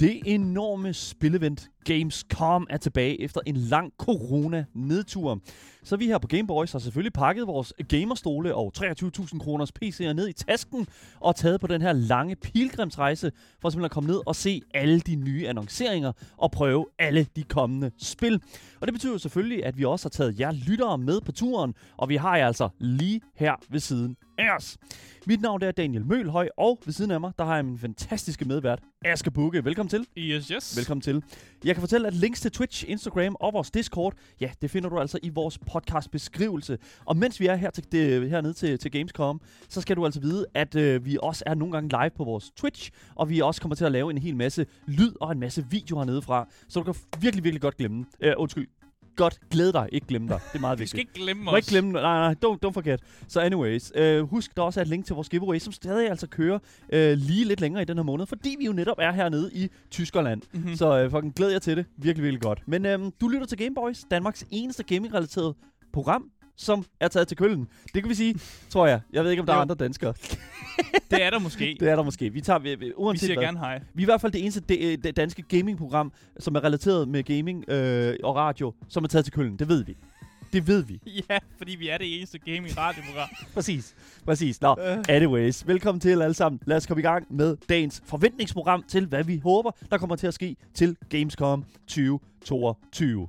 Det enorme spilevent Gamescom er tilbage efter en lang corona-nedtur. Så vi her på Gameboys har selvfølgelig pakket vores gamerstole og 23.000 kroners PC'er ned i tasken og taget på den her lange pilgrimsrejse for simpelthen at komme ned og se alle de nye annonceringer og prøve alle de kommende spil. Og det betyder selvfølgelig, at vi også har taget jer lyttere med på turen, og vi har jer altså lige her ved siden af os. Mit navn er Daniel Mølhøj, og ved siden af mig, der har jeg min fantastiske medvært, Aske Bukke. Velkommen til. Yes, yes. Velkommen til. Jeg jeg kan fortælle, at links til Twitch, Instagram og vores Discord, ja, det finder du altså i vores podcast beskrivelse. Og mens vi er her til, det, hernede til, til Gamescom, så skal du altså vide, at øh, vi også er nogle gange live på vores Twitch, og vi også kommer til at lave en hel masse lyd og en masse video hernede fra, så du kan virkelig, virkelig godt glemme. Øh, undskyld, godt glæde dig, ikke glemme dig. Det er meget Vi vigtigt. skal ikke glemme os. ikke glemme, nej, nej, don't, don't forget. Så anyways, øh, husk, der også er et link til vores giveaway, som stadig altså kører øh, lige lidt længere i den her måned, fordi vi jo netop er hernede i Tyskerland. Mhm. Mm. Så øh, fucking glæder jeg til det. Virkelig, virkelig godt. Men øh, du lytter til Gameboys, Danmarks eneste gaming-relateret program, som er taget til køllen. Det kan vi sige, tror jeg. Jeg ved ikke, om der er Jo. andre danskere. Det er der måske. Det er der måske. Vi tager, vi, vi, Vi uanset siger hvad. gerne hej. Vi er i hvert fald det eneste de, de, danske gamingprogram, som er relateret med gaming øh, og radio, som er taget til køllen. Det ved vi. Det ved vi. Ja, fordi vi er det eneste gaming radioprogram. Præcis. Præcis. Nå, anyways. Velkommen til alle sammen. Lad os komme i gang med dagens forventningsprogram til, hvad vi håber, der kommer til at ske til Gamescom 2022.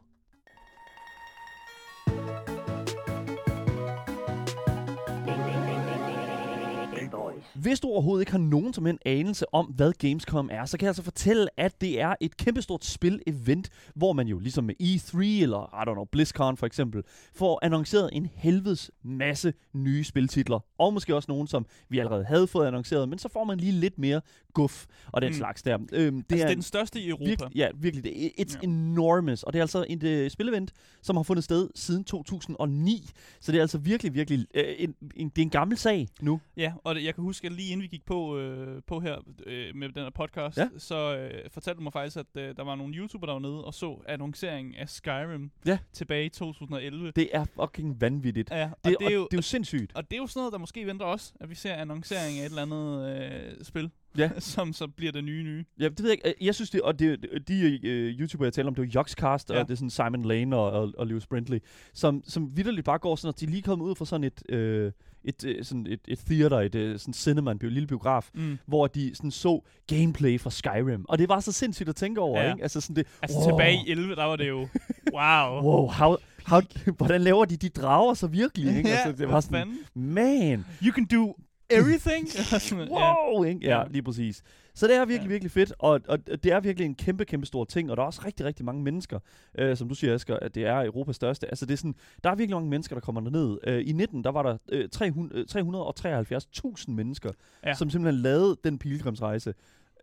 Hvis du overhovedet ikke har nogen som en anelse om, hvad Gamescom er, så kan jeg altså fortælle, at det er et kæmpestort spil-event, hvor man jo ligesom med E3 eller, I don't know, BlizzCon for eksempel, får annonceret en helvedes masse nye spiltitler. Og måske også nogle, som vi allerede havde fået annonceret, men så får man lige lidt mere guf og den Mm. slags der. Øhm, Det, altså, det er den største i Europa. Virkelig, ja, virkelig. Det, it's Ja. enormous. Og det er altså et uh, spilevent, som har fundet sted siden 2009. Så det er altså virkelig, virkelig... Uh, en, en, det er en gammel sag nu. Ja, og det, jeg kan huske, at lige inden vi gik på, øh, på her øh, med den her podcast, Ja. så øh, fortalte du mig faktisk, at øh, der var nogle YouTubere, der var nede og så annonceringen af Skyrim Ja. tilbage i 2011. Det er fucking vanvittigt. Ja, og Det, det, er jo, det er jo sindssygt. og det er jo sådan noget, der måske venter os, at vi ser annoncering af et eller andet øh, spil, Ja. som så bliver det nye nye. Ja, det ved jeg ikke. Jeg synes, det, og det, de uh, YouTubere, jeg taler om, det er jo Joxcast, ja. Og det er sådan Simon Lane og, og, og Lewis Brintley, som, som vidderligt bare går sådan, at de lige kommet ud fra sådan et, øh, et, øh, sådan et, et theater, et øh, sådan cinema, en bio, lille biograf, Mm. hvor de sådan så gameplay fra Skyrim. Og det var så sindssygt at tænke over, Ja. ikke? Altså sådan det, Altså wow. tilbage i 11, der var det jo, wow. wow, how, how, hvordan laver de de drager så virkelig, ikke? Ja, altså, det var sådan, man, You can do everything. ja. wow, ikke? Ja, lige præcis. Så det er virkelig, Ja. virkelig fedt, og, og det er virkelig en kæmpe, kæmpe stor ting, og der er også rigtig, rigtig mange mennesker, øh, som du siger, Asger, at det er Europas største. Altså, det er sådan, der er virkelig mange mennesker, der kommer derned. Øh, I 19, der var der øh, 300, øh, 373.000 mennesker, Ja. ja. som simpelthen lavede den pilgrimsrejse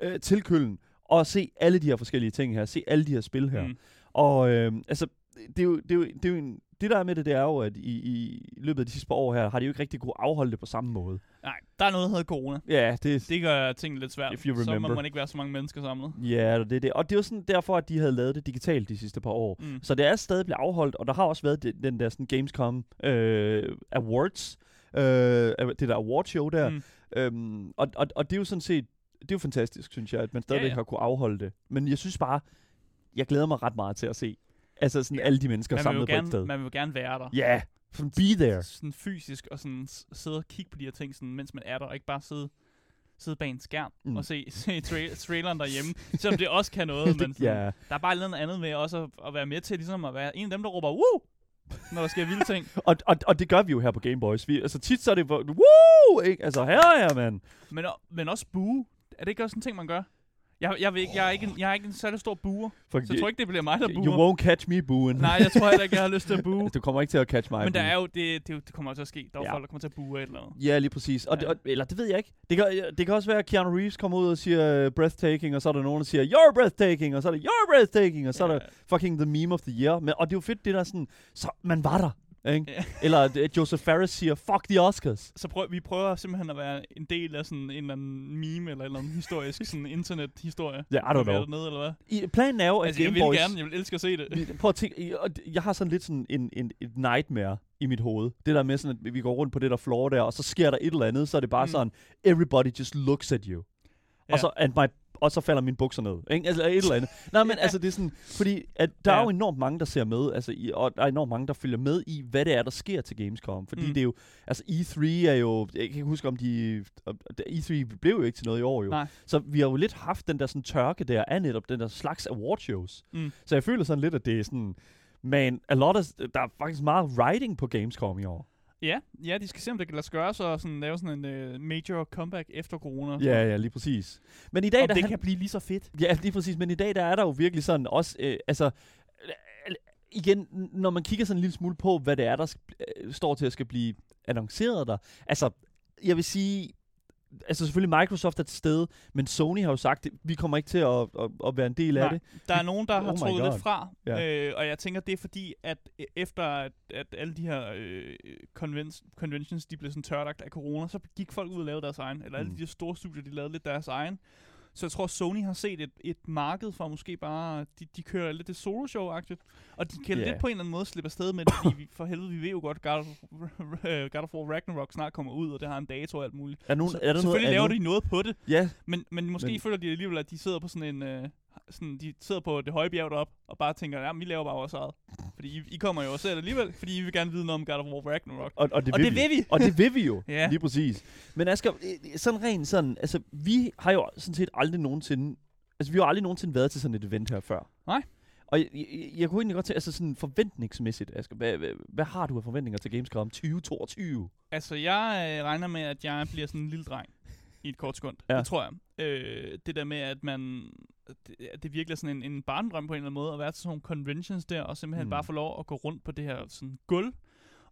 øh, til Køln, og se alle de her forskellige ting her, se alle de her spil her. Mm. Og øh, altså, det er jo, det er jo, det er jo en, det der er med det, det er jo, at i, i løbet af de sidste par år her, har de jo ikke rigtig kunne afholde det på samme måde. Nej, der er noget, der hedder corona. Ja, det, Det gør tingene lidt svært. If you Så må remember. man ikke være så mange mennesker samlet. Ja, det er det. Og det er jo sådan derfor, at de havde lavet det digitalt de sidste par år. Mm. Så det er stadig blevet afholdt, og der har også været den der sådan Gamescom øh, Awards, øh, det der awardshow der. Mm. Øhm, og, og, og det er jo sådan set, det er jo fantastisk, synes jeg, at man stadigvæk ja. har kunne afholde det. Men jeg synes bare, jeg glæder mig ret meget til at se, altså sådan Ja. alle de mennesker Man samlet på et gerne, sted. man vil jo gerne være der. Ja, yeah, be there. Sådan fysisk og sådan sidde og kigge på de her ting, sådan, mens man er der, og ikke bare sidde sidde bag en skærm mm. Og se, se tra- traileren derhjemme. Selvom det også kan noget, men sådan, ja, der er bare noget andet med også at, at være med til ligesom at være en af dem, der råber, woo! Når der sker vilde ting. og, og, og det gør vi jo her på Gameboys. Vi, altså tit så er det, woo, ikke? Altså her er mand. Men, men også bue. Er det ikke også en ting, man gør? Jeg, jeg, vil ikke, jeg, er ikke en, jeg er ikke en særlig stor buer, For, så jeg tror ikke, det bliver mig, der you buer. won't catch me booing. Nej, jeg tror heller ikke, jeg har lyst til at bue. Du kommer ikke til at catch mig. Men der er jo, det, det, det kommer til at ske. Der er ja. Ja. folk, der kommer til at bue eller andet. Ja, lige præcis. Og, Ja. det, og, eller det ved jeg ikke. Det kan, det kan også være, at Keanu Reeves kommer ud og siger uh, breathtaking, og så er der nogen, der siger, you're breathtaking, og så er det, you're breathtaking, og så er der fucking the meme of the year. Men, og det er jo fedt, det der sådan, så man var der. Ikke? Ja. Eller Joseph Ferris siger, fuck the Oscars. Så prøv, vi prøver simpelthen at være en del af sådan en eller anden meme, eller en eller anden historisk sådan internet-historie. Ja, I don't know. dernede, eller hvad? I, planen er jo, at Altså, jeg Game vil Boys... gerne, jeg vil elske at se det. Vi- Prøv at tænke, jeg har sådan lidt sådan en, en, et nightmare i mit hoved. Det der med sådan, at vi går rundt på det der floor der, og så sker der et eller andet, så er det bare Mm. sådan, everybody just looks at you. Ja. Og, så, and my, og så falder mine bukser ned. Ikke? Altså et eller andet. Nej, men altså det er sådan, fordi at der Ja. er jo enormt mange, der ser med, altså, i, og der er enormt mange, der følger med i, hvad det er, der sker til Gamescom. Fordi Mm. det er jo, altså E3 er jo, jeg kan ikke huske om de, om- E3 blev jo ikke til noget i år jo. Nej. Så vi har jo lidt haft den der sådan tørke der af netop den der slags award shows. Mm. Så jeg føler sådan lidt, at det er sådan, man, a lot of, der er faktisk meget writing på Gamescom i år. Ja, ja, de skal se, om det kan lade sig gøre, så sådan, lave sådan en uh, major comeback efter corona. Ja, ja, lige præcis. Men i dag, Om der det han- kan blive lige så fedt. Ja, lige præcis. Men i dag, der er der jo virkelig sådan også, øh, altså, igen, når man kigger sådan en lille smule på, hvad det er, der øh, står til at skal blive annonceret der. Altså, jeg vil sige, altså selvfølgelig Microsoft er til stede, men Sony har jo sagt, at vi kommer ikke til at, at, at være en del af Nej. det. Der er nogen, der Oh har trukket lidt fra, Ja. øh, og jeg tænker, det er fordi, at øh, efter at, at alle de her øh, conven- conventions, de blev sådan tørlagt af corona, så gik folk ud og lavede deres egen, eller alle Mm. de her store studier, de lavede lidt deres egen. Så jeg tror, Sony har set et, et marked for måske bare, de, de kører lidt det solo-show-agtigt, og de kan Ja. lidt på en eller anden måde slippe afsted med det, fordi vi, for helvede, vi ved jo godt, God of, God of War Ragnarok snart kommer ud, og det har en dato og alt muligt. Er, nogen, Så, er der noget selvfølgelig laver andet? de noget på det, Ja, men, men måske men, føler de alligevel, at de sidder på sådan en... Øh, sådan, de sidder på det høje bjerg deroppe, og bare tænker, ja, vi laver bare vores eget. Fordi I, I kommer jo selv alligevel, fordi I vil gerne vide noget om God of War Ragnarok. og, og det, Og vil, det vi. vil vi! Og det vil vi jo, Ja. lige præcis. Men Asger, sådan rent sådan, altså vi har jo sådan set aldrig nogensinde, altså vi har aldrig nogensinde været til sådan et event her før. Nej. Og jeg, jeg, jeg kunne egentlig godt tænke, altså sådan forventningsmæssigt, Asger, hvad, hvad, hvad har du af forventninger til Gamescom 2022? Altså, jeg øh, regner med, at jeg bliver sådan en lille dreng i et kort sekund. Ja. Det tror jeg. Øh, det der med, at man... Det, det virkelig er sådan en, en barndrøm på en eller anden måde, at være til sådan nogle conventions der, og simpelthen Mm. bare få lov at gå rundt på det her sådan gulv,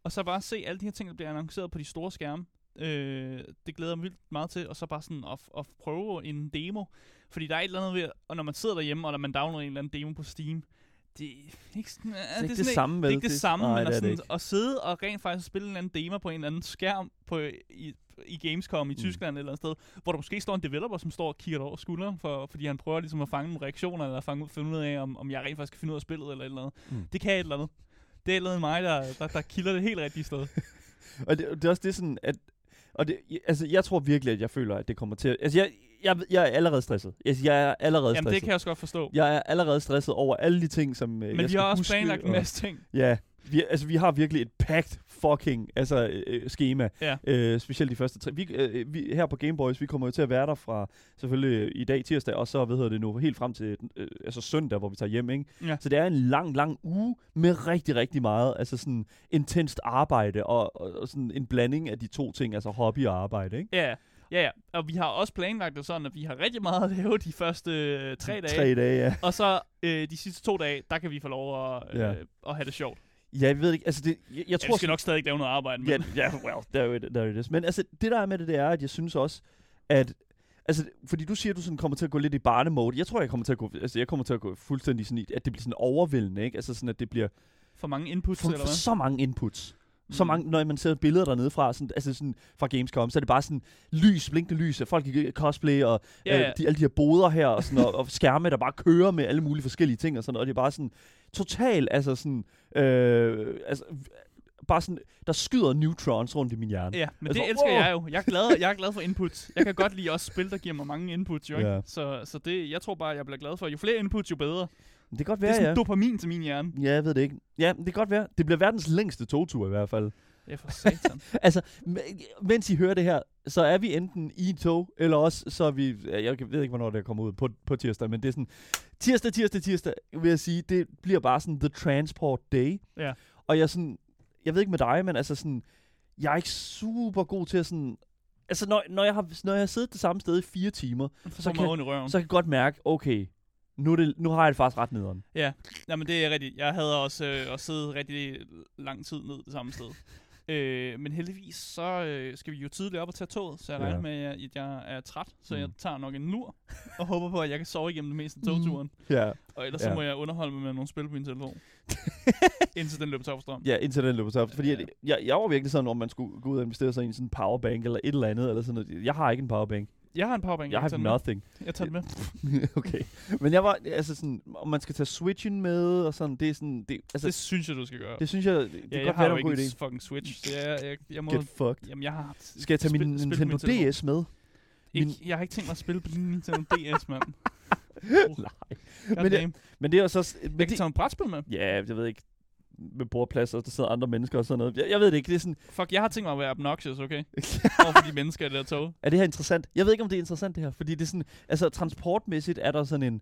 og så bare se alle de her ting, der bliver annonceret på de store skærme. Øh, det glæder jeg mig vildt meget til, og så bare sådan at, at prøve en demo. Fordi der er et eller andet ved, og når man sidder derhjemme, og når man downloader en eller anden demo på Steam, det er ikke sådan, Det er ikke det, sådan samme, det er ikke det, samme, nej, men det at, er det sådan, at sidde og rent faktisk spille en eller anden demo på en eller anden skærm på, i, i Gamescom i Mm. Tyskland eller et eller andet sted, hvor der måske står en developer, som står og kigger over skulderen, for, fordi han prøver ligesom at fange nogle reaktioner, eller fange, finde ud af, om, om jeg rent faktisk kan finde ud af spillet eller et eller andet. Mm. Det kan et eller andet. Det er et eller andet mig, der, der, der kilder det helt rigtige sted. Og det, det er også det sådan, at... Og det, altså, jeg tror virkelig, at jeg føler, at det kommer til at... Altså, jeg, jeg, jeg er allerede stresset. Altså, jeg er allerede Jamen, stresset. det kan jeg også godt forstå. Jeg er allerede stresset over alle de ting, som øh, Men jeg vi har også huske, planlagt en og- masse ting. Ja, vi, altså, vi har virkelig et packed fucking altså, øh, schema. Ja. Øh, specielt de første tre. Vi, øh, vi, her på Gameboys, vi kommer jo til at være der fra selvfølgelig øh, i dag tirsdag, og så hvad hedder det nu, helt frem til øh, altså søndag, hvor vi tager hjem. Ikke? Ja. Så det er en lang, lang uge med rigtig, rigtig meget altså sådan intenst arbejde, og, og, og sådan en blanding af de to ting, altså hobby og arbejde. Ikke? Ja, ja, ja. Og vi har også planlagt det sådan, at vi har rigtig meget at lave de første øh, tre dage. Tre dage, ja. Og så øh, de sidste to dage, der kan vi få lov at, øh, Ja. at have det sjovt. Ja, jeg ved ikke, altså det, jeg, jeg Jeg tror... ja, vi skal nok stadig lave noget arbejde, men Ja, ja well, there it, there it is. Men altså, det der er med det, det er, at jeg synes også, at Altså, fordi du siger, at du sådan kommer til at gå lidt i barnemode. Jeg tror, jeg kommer til at gå, altså, jeg kommer til at gå fuldstændig sådan i, at det bliver sådan overvældende, ikke? Altså sådan, at det bliver for mange inputs, for, eller for hvad? så mange inputs. Så Mm. mange, når man ser billeder dernede fra, sådan, altså sådan fra Gamescom, så er det bare sådan lys, blinkende lys, og folk i cosplay, og ja. øh, de, alle de her boder her, og, sådan, og, og skærme, der bare kører med alle mulige forskellige ting, og sådan, og det er bare sådan total, altså sådan, øh, altså, bare sådan, der skyder neutrons rundt i min hjerne. Ja, men Altså, det elsker åh! jeg jo. Jeg er, glad, jeg er glad for inputs. Jeg kan godt lide også spil, der giver mig mange inputs, jo ikke? Ja. Så, så det, jeg tror bare, jeg bliver glad for. Jo flere inputs, jo bedre. Det kan godt det er være, sådan ja. dopamin til min hjerne. Ja, jeg ved det ikke. Ja, det kan godt være. Det bliver verdens længste togtur i hvert fald. Ja, for satan. Altså, mens I hører det her, så er vi enten i et tog, eller også så er vi, jeg ved ikke, hvornår det kommer ud på, på tirsdag, men det er sådan, tirsdag, tirsdag, tirsdag, vil jeg sige, det bliver bare sådan the transport day. Ja. Og jeg sådan, jeg ved ikke med dig, men altså sådan, jeg er ikke super god til at sådan, altså når, når, jeg, har, når jeg har siddet det samme sted i fire timer, Så Så kan- røven. så kan jeg godt mærke, okay, nu, er det, nu har jeg det faktisk ret nederen. Ja, Jamen, det er rigtigt. Jeg havde også, øh, også siddet rigtig lang tid ned det samme sted. Øh, men heldigvis, så øh, skal vi jo tidligt op og tage toget, så jeg Ja. regner med, at jeg er træt, så jeg Mm. tager nok en lur, og håber på, at jeg kan sove igennem det meste af togturen. Ja. Og ellers Ja. så må jeg underholde mig med nogle spil på min telefon. indtil den løber tør for strøm. Ja, indtil den løber så. Fordi Ja. jeg, jeg, jeg var virkelig sådan, om man skulle gå ud og investere sig i en sådan powerbank eller et eller andet. Eller sådan noget. Jeg har ikke en powerbank. Jeg har en powerbank. Jeg kan har nothing. med. Jeg tager den med. okay. Men jeg var, altså sådan, om man skal tage Switchen med, og sådan, det er sådan, det, altså, Det synes jeg, du skal gøre. det synes jeg, det, det ja, kan jeg godt har være jo en ikke god en idé. fucking Switch, så jeg, jeg, jeg må... Get fucked. Jamen, jeg har... Skal jeg tage min spil- Nintendo telefon. DS med? Ikke, min- Jeg har ikke tænkt mig at spille på din Nintendo DS, mand. Nej. God Men det-. Men det er jo så... Men Jeg det, kan tage en brætspil med. ja, jeg ved ikke med bordpladser, der sidder andre mennesker og sådan noget. Jeg, jeg ved det ikke, det er sådan... Fuck, jeg har tænkt mig at være obnoxious, okay? Overfor de mennesker i det der tog. Er det her interessant? Jeg ved ikke, om det er interessant det her, fordi det er sådan, altså transportmæssigt er der sådan en,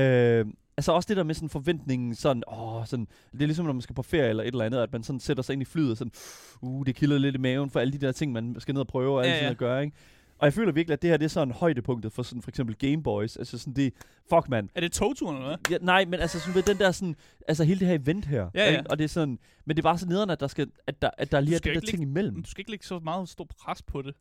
øh, altså også det der med sådan forventningen, sådan, åh, sådan, det er ligesom når man skal på ferie eller et eller andet, at man sådan sætter sig ind i flyet og sådan, uh, det kilder lidt i maven for alle de der ting, man skal ned og prøve og alt Ja, ja, ja. at gøre, ikke? Og jeg føler virkelig, at det her det er sådan højdepunktet for sådan for eksempel Game Boys. Altså sådan det, fuck man. Er det togturen, eller hvad? Ja, nej, men altså sådan ved den der sådan, altså hele det her event her. Ja, ja. Ikke? Og det er sådan, men det er bare så nederen, at der skal, at der, at der lige er det der ikke ting imellem. Du skal ikke lægge så meget stor pres på det.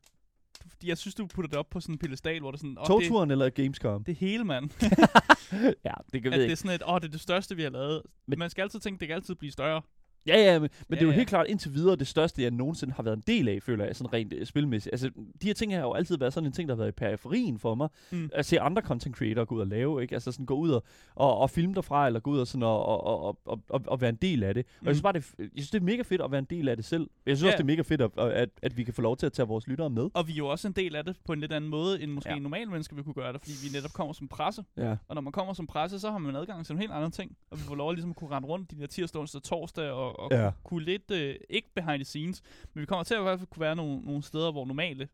Fordi jeg synes, du putter det op på sådan en pedestal, hvor det er sådan... det, Togturen eller Gamescom? det hele, mand. Ja, det kan at vi det er ikke. sådan et, åh, det er det største, vi har lavet. Men- man skal altid tænke, det kan altid blive større. Ja, ja, men, men ja, det er jo Ja, helt klart indtil videre det største, jeg nogensinde har været en del af, føler jeg, sådan rent øh, spilmæssigt. Altså, de her ting har jo altid været sådan en ting, der har været i periferien for mig. Mm. At se andre content creator gå ud og lave, ikke? Altså sådan gå ud og, og, og filme derfra, eller gå ud og, sådan og, og, og, og, og, og være en del af det. Og jeg Mm. synes bare, det, jeg synes, det er mega fedt at være en del af det selv. Jeg synes Ja. også, det er mega fedt, at, at, at vi kan få lov til at tage vores lyttere med. Og vi er jo også en del af det på en lidt anden måde, end måske Ja. normale mennesker vil kunne gøre det, fordi vi netop kommer som presse. Ja. Og når man kommer som presse, så har man adgang til nogle helt andre ting. Og vi får lov at ligesom kunne rende rundt de der tirsdag, onsdag, torsdag, og, og Ja. ja. kunne lidt, øh, ikke behind the scenes, men vi kommer til at i hvert fald kunne være nogle, nogle steder, hvor normale,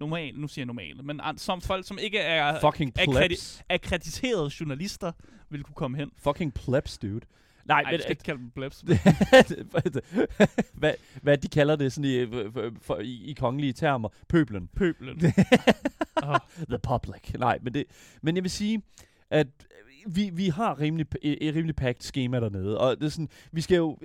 normale, nu siger jeg normale, men som folk, som ikke er Fucking plebs. akkrediterede journalister, vil kunne komme hen. Fucking plebs, dude. Nej, Ej, men, skal ikke kalde dem plebs. hvad, hvad de kalder det sådan i, for, for, i, i kongelige termer. Pøblen. Pøblen. oh, The public. Nej, men, det, men jeg vil sige, at vi, vi har rimelig, et, et rimelig packed schema dernede, og det er sådan, vi skal jo,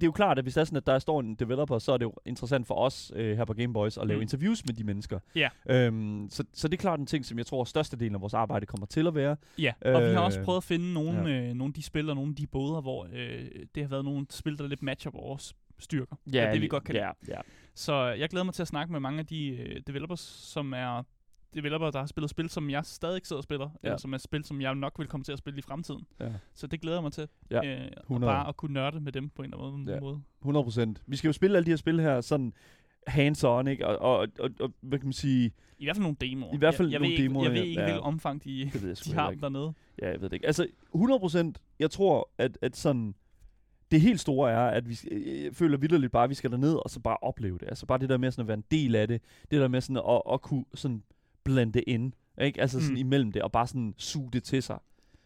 det er jo klart, at hvis der er sådan, at der står en developer, så er det jo interessant for os øh, her på Game Boys at lave Mm. interviews med de mennesker. Ja. Øhm, så, så det er klart en ting, som jeg tror, størstedelen af vores arbejde kommer til at være. ja, og vi har også Øh, prøvet at finde nogle, ja. øh, nogle af de spil og nogle af de boder, hvor øh, det har været nogle spil, der lidt matcher vores styrker. Ja, det vi lige- godt kan ja, ja. Så jeg glæder mig til at snakke med mange af de øh, developers, som er developer, der har spillet spil, som jeg stadig ikke sidder og spiller, Ja. eller som er spil, som jeg nok vil komme til at spille i fremtiden. Ja. Så det glæder jeg mig til. Ja, øh, og 100. bare at kunne nørde med dem på en eller anden Ja. måde. 100 procent. Vi skal jo spille alle de her spil her sådan hands-on, ikke? Og, og, og, og, hvad kan man sige? I hvert fald nogle demoer. I hvert fald jeg, jeg nogle ved ikke, demoer, Jeg ved ikke, Ja. hvilket omfang de, Det ved de har ikke. dernede. Ja, jeg ved det ikke. Altså, 100 procent, jeg tror, at, at sådan, det helt store er, at vi øh, jeg føler vidderligt bare, at vi skal derned og så bare opleve det. Altså bare det der med sådan at være en del af det. Det der med sådan at, at kunne sådan blende ind. Ikke? Altså sådan Mm. imellem det, og bare sådan suge det til sig.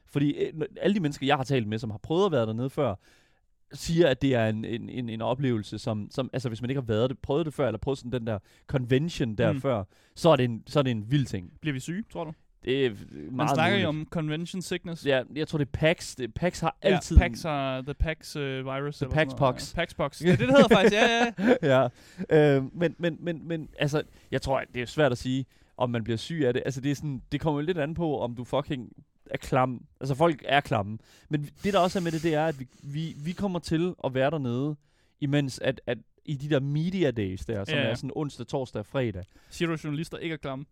Fordi øh, alle de mennesker, jeg har talt med, som har prøvet at være dernede før, siger, at det er en, en, en, en oplevelse, som, som, altså hvis man ikke har været det, prøvet det før, eller prøvet sådan den der convention der Mm. før, så er, det en, så er det en vild ting. Bliver vi syge, tror du? Det er meget Man snakker muligt. jo om convention sickness. Ja, jeg tror, det er PAX. Det, PAX har Ja, altid... Pax har the Pax uh, virus. The Pax. Pox. Ja, Pax Pox. Det er det, det hedder faktisk. Ja, ja. ja. Øh, men, men, men, men, altså, jeg tror, det er svært at sige, om man bliver syg af det. Altså, det, er sådan, det kommer jo lidt an på, om du fucking er klam. Altså, folk er klamme. Men det, der også er med det, det er, at vi, vi, vi kommer til at være dernede, imens at, at i de der media days der, som Ja, ja. er sådan onsdag, torsdag og fredag. Siger du, at journalister ikke er klamme?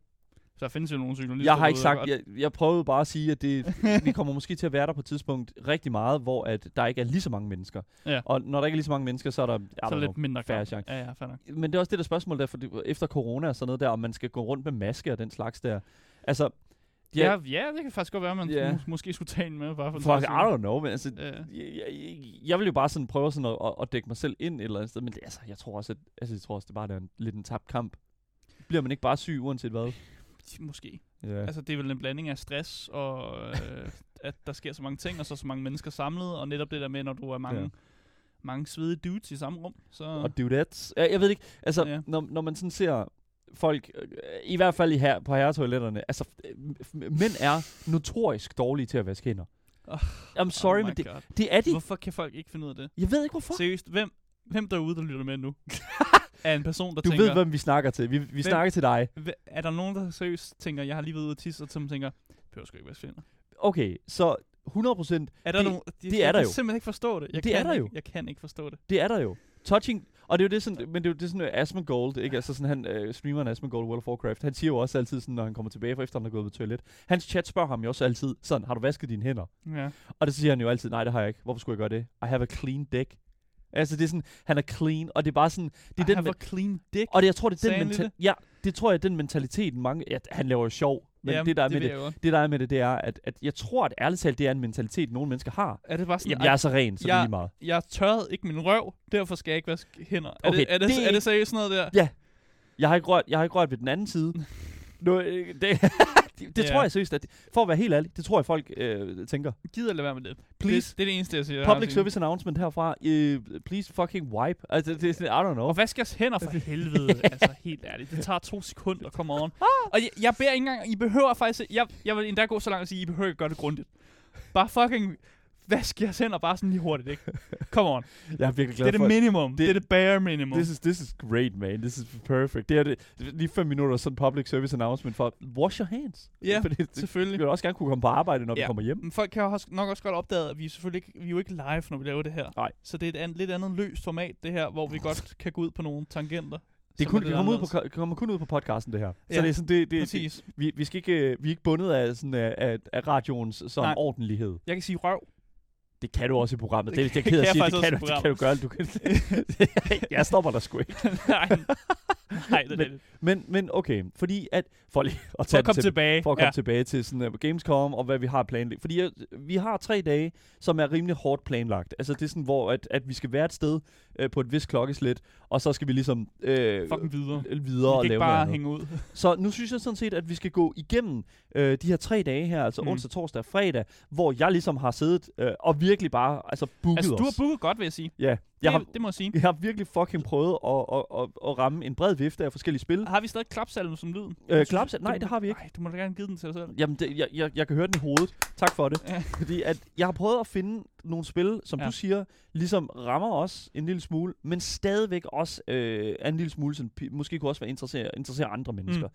Så der findes jo nogle journalister. Jeg har ikke sagt, jeg, jeg prøvede bare at sige, at det, vi kommer måske til at være der på et tidspunkt rigtig meget, hvor at der ikke er lige så mange mennesker. Ja. Og når der ikke er lige så mange mennesker, så er der, så er lidt mindre klam. chance. Ja, ja, fair nok. Men det er også det der spørgsmål der, for det, efter corona og sådan noget der, om man skal gå rundt med maske og den slags der. Altså, Ja, ja, det kan faktisk godt være, at man Ja. yeah. måske skulle tage en med. Bare for fuck, I don't know, men altså, Ja. jeg, jeg, jeg vil jo bare sådan prøve sådan at, at, at dække mig selv ind et eller andet sted, men det, altså, jeg tror også, at, altså, jeg tror også, det bare er en, lidt en tabt kamp. Bliver man ikke bare syg, uanset hvad? Måske. Ja. Altså, det er vel en blanding af stress og øh, at der sker så mange ting, og så så mange mennesker samlet, og netop det der med, når du er mange, ja. mange svedige dudes i samme rum. Så, og dudettes. Ja, jeg ved ikke, altså, ja. Når, når man sådan ser folk, øh, i hvert fald i her, på herretoiletterne, altså, øh, mænd er notorisk dårlige til at vaske hænder. Oh, I'm sorry, oh men det, det er de. Hvorfor kan folk ikke finde ud af det? Jeg ved ikke, hvorfor. Seriøst, hvem, hvem derude, der lytter med nu? af en person, der Du tænker... ved, hvem vi snakker til. Vi, vi snakker til dig. Er der nogen, der seriøst tænker, jeg har lige været ude og tisse, og som tænker, behøver sgu ikke være svinder. Okay, så 100 procent, Er der Det- nogen, det jeg er der kan jo. simpelthen ikke forstå det. Jeg Det kan er der ikke, jo. Jeg kan ikke forstå det. det er der jo. Touching, og det er jo det sådan, men det er jo det sådan, uh, Asmongold, ikke? Altså sådan han, uh, streameren Asmongold World of Warcraft, han siger jo også altid sådan, når han kommer tilbage fra efter han er gået på toilet. Hans chat spørger ham jo også altid, sådan, har du vasket dine hænder? Ja. Og det siger han jo altid, nej, det har jeg ikke. Hvorfor skulle jeg gøre det? I have a clean dick. Altså, det er sådan, han er clean, og det er bare sådan, det er I den, men- a clean dick. og det, jeg tror, det er den han mental, lige ja, det tror jeg er den mentalitet, mange, ja, han laver jo sjov, men Jamen, det der er det med det, det der er med det, det er, at, at jeg tror, at ærligt talt, det er en mentalitet, nogle mennesker har. Er det bare sådan, Jamen, jeg er så ren, så det er jeg- lige meget. jeg tørrede ikke min røv, derfor skal jeg ikke vaske hænder. Er, Okay, det, er, det, det- er det seriøst sådan noget der? Jeg har ikke rørt, jeg har ikke rørt ved den anden side. Nu, det, det, det Ja. tror jeg seriøst, at for at være helt ærlig, det tror jeg folk øh, tænker. Gider lade være med det. Please, Det, det er det eneste, jeg siger. public service announcement herfra. Øh, please fucking wipe. Altså, det er sådan, I don't know. Og vask jeres hænder for helvede. altså, helt ærligt. Det tager to sekunder at komme on. Og jeg, jeg beder ikke engang, I behøver faktisk, jeg, jeg vil endda gå så langt at sige, I behøver ikke gøre det grundigt. Bare fucking vask jeres hænder bare sådan lige hurtigt, ikke? Come on. Jeg er virkelig Det glad er det for, minimum. Det, det- det er det bare minimum. This is, this is great, man. This is perfect. Det er det, lige fem minutter sådan public service announcement for, wash your hands. Ja, Fordi det, selvfølgelig. vi vil også gerne kunne komme på arbejde, når vi Ja. kommer hjem. Men folk kan jo nok også godt opdage, at vi er selvfølgelig ikke, vi er jo ikke live, når vi laver det her. Nej. Så det er et an, lidt andet løst format, det her, hvor vi godt kan gå ud på nogle tangenter. Det kun, det kommer, ud på, kommer kun ud på podcasten, det her. Så Ja, det er sådan, det, det, det, Præcis. vi, vi, skal ikke, øh, vi er ikke bundet af, sådan, af, af, af radioens sådan Nej. ordentlighed. Jeg kan sige røv. Det kan du også i programmet. Det Det, det, det, det også kan, i du, det kan du gøre. Du kan, jeg stopper dig sgu ikke. nej, nej, det er Men- det. Men, men okay, fordi at, for lige at For tage at komme til, tilbage. for at komme ja. tilbage til sådan, uh, Gamescom og hvad vi har planlagt. Fordi uh, vi har tre dage, som er rimelig hårdt planlagt. Altså det er sådan, hvor at, at vi skal være et sted uh, på et vist klokkeslæt, og så skal vi ligesom uh, Fucking videre. videre vi og kan ikke bare hænge ud. Så nu synes jeg sådan set, at vi skal gå igennem øh, de her tre dage her, altså Mm. onsdag, torsdag og fredag, hvor jeg ligesom har siddet øh, og virkelig bare altså booket Altså, du har os. booket godt, vil jeg sige. Ja, jeg har, det, må jeg sige. jeg har virkelig fucking prøvet at, at, at, at ramme en bred vifte af forskellige spil. Har vi stadig klapsalven som lyd? Øh, klapsal? Nej, det har vi ikke. Nej, du må da gerne give den til dig selv. Jamen, det, jeg, jeg, jeg kan høre den i hovedet. Tak for det. Ja. Fordi at jeg har prøvet at finde nogle spil, som Ja. du siger, ligesom rammer os en lille smule, men stadigvæk også øh, er en lille smule, som måske kunne også være interessere, interessere andre mennesker.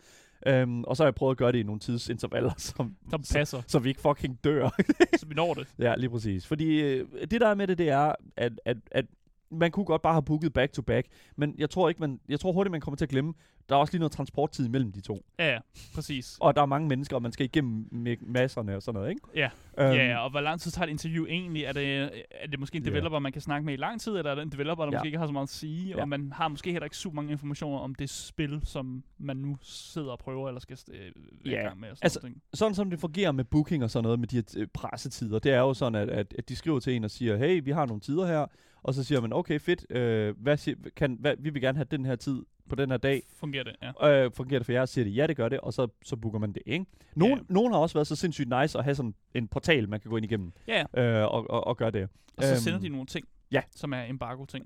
Mm. Øhm, og så har jeg prøvet at gøre det i nogle tidsintervaller, som, Som så, passer, så vi ikke fucking dør. så vi når det. ja, lige præcis. Fordi øh, det der er med det, det er, at, at, at man kunne godt bare have booket back to back, men jeg tror ikke, man, jeg tror hurtigt, man kommer til at glemme, der er også lige noget transporttid mellem de to. Ja, ja, præcis. Og der er mange mennesker, og man skal igennem masserne og sådan noget, ikke? Ja. Øhm, Ja, ja, og hvor lang tid tager et interview egentlig? Er det, er det måske en Ja. developer, man kan snakke med i lang tid, eller er det en developer, der Ja. måske ikke har så meget at sige, Ja. og man har måske heller ikke super mange informationer om det spil, som man nu sidder og prøver, eller skal øh, være i Ja, gang med. Og sådan altså- ting. sådan som det fungerer med booking og sådan noget med de her øh, pressetider, det er jo sådan, at, at, at de skriver til en og siger, hey, vi har nogle tider her, og så siger man, okay, fedt, øh, hvad, siger, kan, hvad, vi vil gerne have den her tid på den her dag. Fungerer det, ja. Øh, fungerer det for jer? Siger de, ja, det gør det, og så, så booker man det, ikke? Nogen, Ja. nogen har også været så sindssygt nice at have sådan en portal, man kan gå ind igennem Ja, ja. øh, og, og, og gøre det, og så Øhm, sender de nogle ting, ja. som er embargo-ting.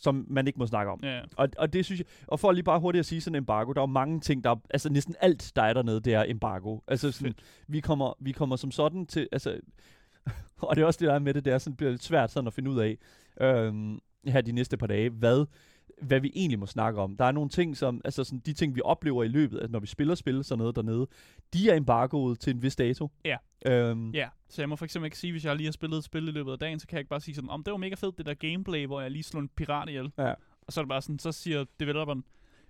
som man ikke må snakke om. Ja, ja. Og, og det synes jeg, og for lige bare hurtigt at sige sådan en embargo, der er jo mange ting, der er, altså næsten alt, der er dernede, det er embargo. Altså sådan, vi kommer, vi kommer som sådan til, altså, og det er også det, der er med det, det er sådan, bliver lidt svært sådan at finde ud af, øhm, her de næste par dage, hvad, hvad vi egentlig må snakke om. Der er nogle ting, som, altså sådan, de ting, vi oplever i løbet, altså når vi spiller spil sådan noget dernede, de er embargoet til en vis dato. Ja. Øhm, Ja, så jeg må for eksempel ikke sige, hvis jeg lige har spillet et spil i løbet af dagen, så kan jeg ikke bare sige sådan, om det var mega fedt, det der gameplay, hvor jeg lige slog en pirat ihjel. Ja. Og så er det bare sådan, så siger developeren,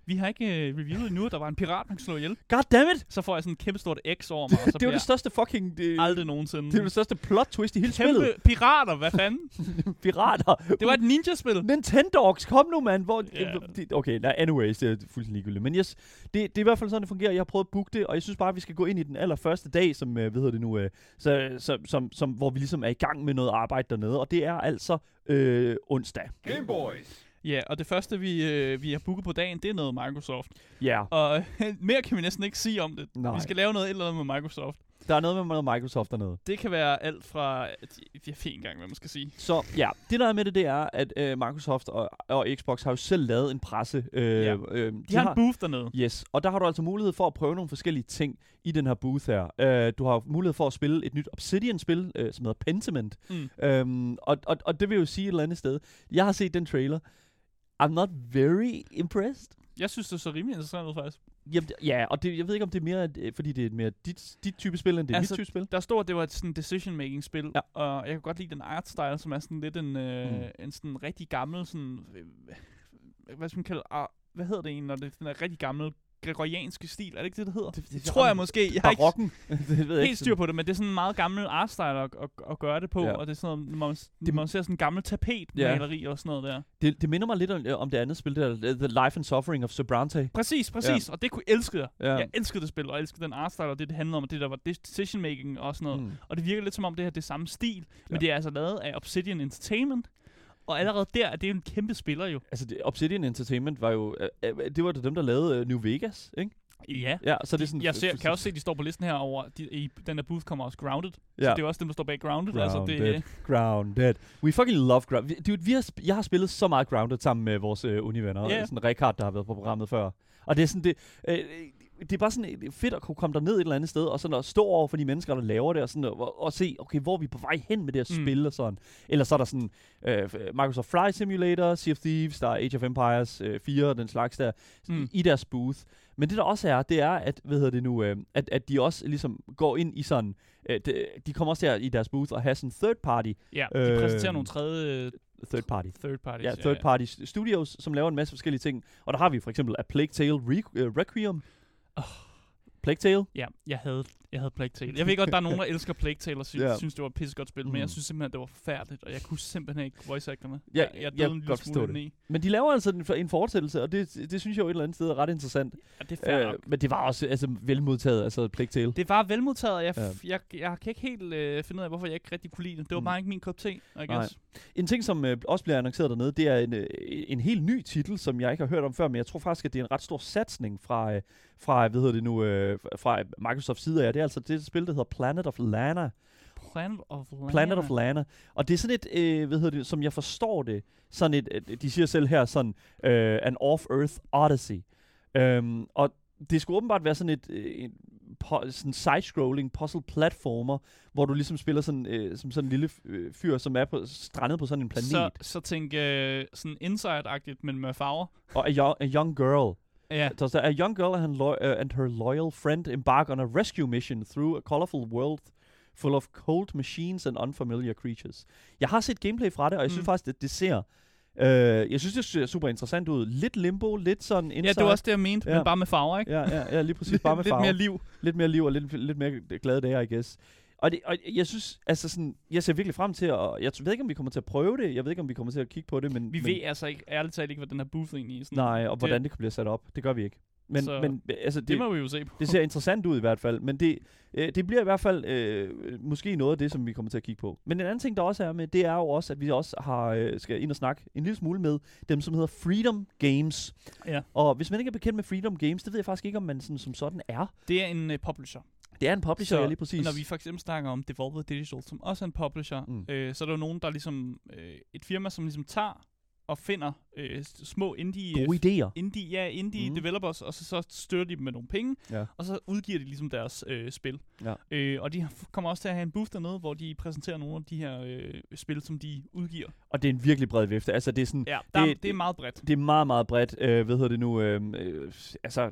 vi har ikke øh, reviewet endnu, at der var en pirat, man kan slå ihjel. God damn it! Så får jeg sådan et kæmpe stort X over mig, og så det bliver det største fucking, det, aldrig nogensinde. det er jo det største plot twist i hele Kæmpe spillet. pirater, hvad fanden? Pirater. Det var et ninja-spil. Nintendogs, kom nu, mand. Hvor, det, okay, nej, anyways, det er fuldstændig ligegyldigt. Men yes, det, det er i hvert fald sådan, det fungerer. Jeg har prøvet at booke det, og jeg synes bare, at vi skal gå ind i den allerførste dag, som, øh, hvad hedder det nu, øh, så, så, som, som, hvor vi ligesom er i gang med noget arbejde dernede. Og det er altså øh, onsdag. Game Boys. Ja, og det første, vi, øh, vi har booket på dagen, det er noget Microsoft. Ja, Og mere kan vi næsten ikke sige om det. Nej. Vi skal lave noget et eller andet med Microsoft. der er noget med noget Microsoft dernede. Det kan være alt fra... Jeg ved ikke engang, hvad man skal sige. Så ja, det der er med det, det er, at øh, Microsoft og, og Xbox har jo selv lavet en presse. Øh, Ja. øh, De, har en booth dernede. Yes, og der har du altså mulighed for at prøve nogle forskellige ting i den her booth her. Uh, du har mulighed for at spille et nyt Obsidian-spil, uh, som hedder Pentiment. Mm. Um, og, og, og det vil jo sige et eller andet sted. Jeg har set den trailer. I'm not very impressed. Jeg synes, det så rimelig interessant ud, faktisk. Jamen, ja, og det, jeg ved ikke, om det er mere, øh, fordi det er mere dit, dit type spil, end det er Altså, mit type spil. Der stod, at det var et sådan decision-making-spil, Ja. og jeg kan godt lide den art-style, som er sådan lidt en, øh, Mm. en sådan rigtig gammel, sådan, øh, hvad skal man kalde, hvad hedder det egentlig, når det er den der rigtig gammel gregorianske stil, er det ikke det, det hedder? Det- Det, det- tror jeg måske. Jeg har ikke Barokken. det ved jeg helt styr på det, men det er sådan en meget gammel artstyle at, at, at gøre det på, Ja. og det er sådan noget, man, Det- det, man ser sådan en gammel tapetmaleri og sådan noget der. Det, det minder mig lidt om, om det andet spil, der The Life and Suffering of Sobrante. Præcis, præcis, ja. og det kunne jeg. Ja. Jeg elskede det spil, og jeg elskede den artstyle, og det, det handlede om, det der var decision making og sådan noget. Mm. Og det virker lidt som om, det her det er samme stil, men Ja. det er altså lavet af Obsidian Entertainment. Og allerede der er det jo en kæmpe spiller jo. Altså, det, Obsidian Entertainment var jo... Øh, øh, det var det dem, der lavede øh, New Vegas, ikke? Ja. Ja, så det er sådan... Jeg ser, kan også se, at de står på listen her over, de, i den der booth kommer også Grounded. Ja. Så det er også dem, der står bag Grounded. Altså, det, Grounded. Grounded. We fucking love Grounded. Dude, vi har, jeg har spillet så meget Grounded sammen med vores øh, univenner. Yeah. Sådan Rikard, der har været på programmet før. Og det er sådan, det, øh, det er bare sådan øh, fedt at kunne komme der ned et eller andet sted, og sådan at stå over for de mennesker, der laver det, og, sådan, og, og se, okay, hvor er vi på vej hen med det her Mm. spil, og sådan. Eller så er der sådan øh, Microsoft Flight Simulator, Sea of Thieves, der er Age of Empires øh, 4 og den slags der, Mm. i deres booth. Men det der også er, det er, at, hvad hedder det nu, øh, at, at de også ligesom går ind i sådan, øh, de, de kommer også der i deres booth og have sådan third party, ja, de Øh, præsenterer nogle tredje third party. third parties. Ja, third party studios, som laver en masse forskellige ting. Og der har vi for eksempel A Plague Tale Re- uh, Requiem. Oh. Plague Tale. Ja, jeg havde, jeg havde Plague Tale. Jeg ved godt, der er nogen, der elsker Plague Tale og sy- Ja. synes, det var et pissegodt spil, men Mm. jeg synes simpelthen, det var forfærdeligt, og jeg kunne simpelthen ikke voice acterne. Ja, jeg, jeg, jeg en godt forstå det. indeni. Men de laver altså en, en fortsættelse, og det, det synes jeg jo et eller andet sted er ret interessant. Ja, det er fair Øh, nok. men det var også altså, velmodtaget, altså Plague Tale. Det var velmodtaget, og jeg, Ja. jeg, jeg kan ikke helt øh, finde ud af, hvorfor jeg ikke rigtig kunne lide det. Det var Mm. bare ikke min kop te, I Nej. guess. En ting, som øh, også bliver annonceret dernede, det er en, øh, en helt ny titel, som jeg ikke har hørt om før, men jeg tror faktisk, at det er en ret stor satsning fra, øh, fra hvad hedder det nu, øh, fra Microsofts side af. Det er altså det spil, der hedder Planet of Lana. Planet of Lana. Planet of Lana. Og det er sådan et, øh, hvad hedder det, som jeg forstår det, sådan et, øh, de siger selv her, sådan øh, an off-earth odyssey. Um, og det skulle åbenbart være sådan et, øh, en, po- sådan side-scrolling puzzle platformer, hvor du ligesom spiller sådan, øh, som sådan en lille øh, fyr, som er på, strandet på sådan en planet. Så, så tænk øh, sådan inside-agtigt, men med farver. Og a young, a young girl. Ja, Så der er a young girl and, lo- uh, and her loyal friend embark on a rescue mission through a colorful world full of cold machines and unfamiliar creatures. Jeg har set gameplay fra det, og jeg synes Mm. faktisk, at det ser... Øh, jeg synes, det ser super interessant ud. Lidt limbo, lidt sådan inside. ja det var også det, jeg mente, Ja. men bare med farver, ikke? Ja, ja, ja lige præcis. Bare med Lidt farver. mere liv. lidt mere liv og lidt, lidt mere glade dage, I guess. Og, det, og jeg synes, altså sådan, jeg ser virkelig frem til at, og jeg ved ikke, om vi kommer til at prøve det, jeg ved ikke, om vi kommer til at kigge på det, men... Vi men, ved altså ikke, ærligt talt ikke, hvad den her booth egentlig er. Sådan. Nej, og det- hvordan det kan blive sat op, det gør vi ikke. Men, Så men altså, Det, det, må vi jo se på. det ser interessant ud i hvert fald, men det, øh, det bliver i hvert fald øh, måske noget af det, som vi kommer til at kigge på. Men en anden ting, der også er med, det er jo også, at vi også har, øh, skal ind og snakke en lille smule med dem, som hedder Freedom Games. Ja. Og hvis man ikke er bekendt med Freedom Games, det ved jeg faktisk ikke, om man sådan, som sådan er. Det er en uh, publisher. Det er en publisher, Så ja, lige præcis. Når vi for eksempel snakker om Devolver Digital, som også er en publisher, Mm. øh, så er der jo nogen, der ligesom, øh, et firma, som ligesom tager og finder øh, små indie, Gode idéer. indie, ja, indie Mm. developers, og så, så støtter de dem med nogle penge, Ja. og så udgiver de ligesom deres øh, spil. Ja. Øh, og de kommer også til at have en booth dernede, hvor de præsenterer nogle af de her øh, spil, som de udgiver. Og det er en virkelig bred vifte. Altså, det er sådan, Ja, der, Det- det, er meget bredt. det er meget, meget bredt. Øh, hvad hedder det nu? Øh, øh, altså, øh,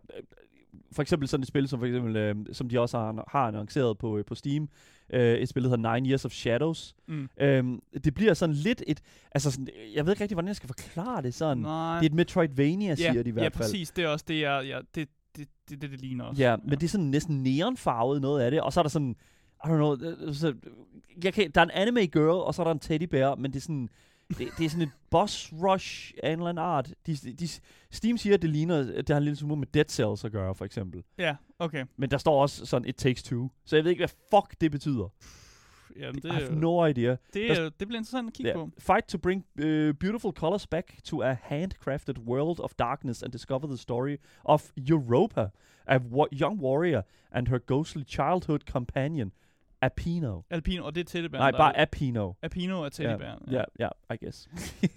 for eksempel sådan et spil, som for eksempel, øh, som de også har, har annonceret på, øh, på Steam. Øh, et spil, der hedder Nine Years of Shadows. Mm. Øhm, det bliver sådan lidt et... Altså sådan, jeg ved ikke rigtig, hvordan jeg skal forklare det sådan. Nej. Det er et Metroidvania, siger ja, de i hvert ja, fald. præcis. Det er også det, jeg, ja, det, det, det, det, det ligner også. Ja, men det er sådan næsten neonfarvet noget af det. Og så er der sådan... I don't know... øh, Så, jeg kan, der er en anime girl, og så er der en teddybær, men det er sådan... Det, det er sådan et boss rush af en eller anden art. De, de, Steam siger, at det ligner, at det har en lille smule med Dead Cells at gøre, for eksempel. Ja, okay. Men der står også sådan, it takes two. Så jeg ved ikke, hvad fuck det betyder. Jamen, Det, I have no idea. det, er- det bliver interessant at kigge Yeah. på. Fight to bring uh, beautiful colors back to a handcrafted world of darkness and discover the story of Europa, a wa- young warrior and her ghostly childhood companion, Apino. Alpino, og det er teddybæren. Nej, der bare er- Apino. Apino er teddybæren. Ja, ja, I guess.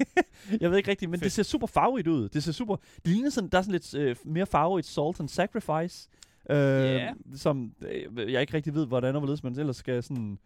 jeg ved ikke rigtigt, men det Fedt. ser super farverigt ud. Det ser super... Det ligner sådan, der er sådan lidt øh, mere farverigt Salt and Sacrifice. Øh, Ja. Som øh, jeg ikke rigtig ved, hvordan og hvorledes man ellers skal sådan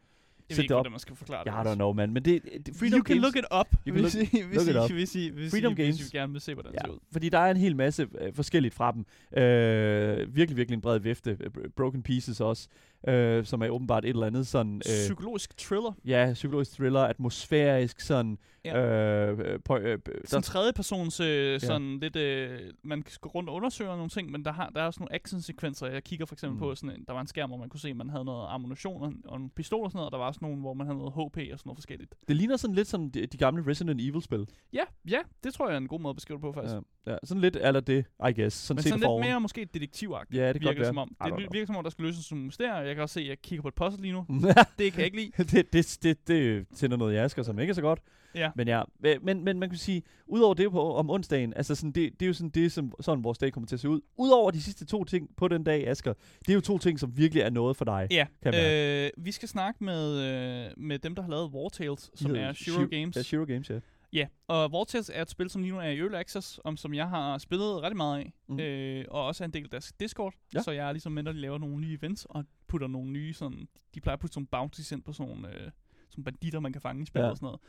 Jeg ved ikke, det hvordan man skal forklare det. I don't know, man. Men det, det Freedom you can Games, look it up, You can hvis, I, hvis, look it I, up. hvis, I, hvis, Freedom I, hvis Games. I gerne vil se, hvordan det Ja, ser ud. fordi der er en hel masse øh, forskelligt fra dem. Øh, virkelig, virkelig en bred vifte. Øh, Broken Pieces også, øh, som er åbenbart et eller andet sådan... Øh, Psykologisk thriller. ja, psykologisk thriller, atmosfærisk, sådan... Ja. Øh, øh, på, øh, Sådan der, tredje persons, øh, sådan lidt, øh, man kan gå rundt og undersøge nogle ting, men der, har, der er også nogle action-sekvenser. Jeg kigger for eksempel Mm. på, sådan en, der var en skærm, hvor man kunne se, at man havde noget ammunition og, og en pistol og sådan noget, og der var også nogle, hvor man havde noget HP og sådan noget forskelligt. det ligner sådan lidt som de, de gamle Resident Evil-spil. Ja, ja, det tror jeg er en god måde at beskrive det på, faktisk. Ja, ja, sådan lidt eller det, I guess. Sådan Men sådan lidt mere måske detektivagtigt. Ja, det virker godt være. Som om. Det virker som om, der skal løses som mysterier. Jeg kan også se, at jeg kigger på et puzzle lige nu. Det kan jeg ikke lide. det, det, det, det tænder noget i Asker, som ikke er så godt. Ja. Men ja, men, men, man kan sige, udover det på, om onsdagen, altså sådan, det, det er jo sådan det, som sådan vores dag kommer til at se ud. Udover de sidste to ting på den dag, Asger, det er jo to ting, som virkelig er noget for dig. Ja, Kan jeg øh, vi skal snakke med, øh, med dem, der har lavet War Tales, som hedder er Shiro Shiro- Games. Ja, Shiro Games, ja. Ja, og Tales er et spil, som lige nu er i Early Access, om, som jeg har spillet rigtig meget af, Mhm. mm. øh, og også er en del af deres Discord, Ja. så jeg er ligesom med, når de laver nogle nye events, og putter nogle nye sådan, de plejer at putte sådan bounties ind på sådan øh, sådan banditter, man kan fange i spillet Ja. og sådan noget.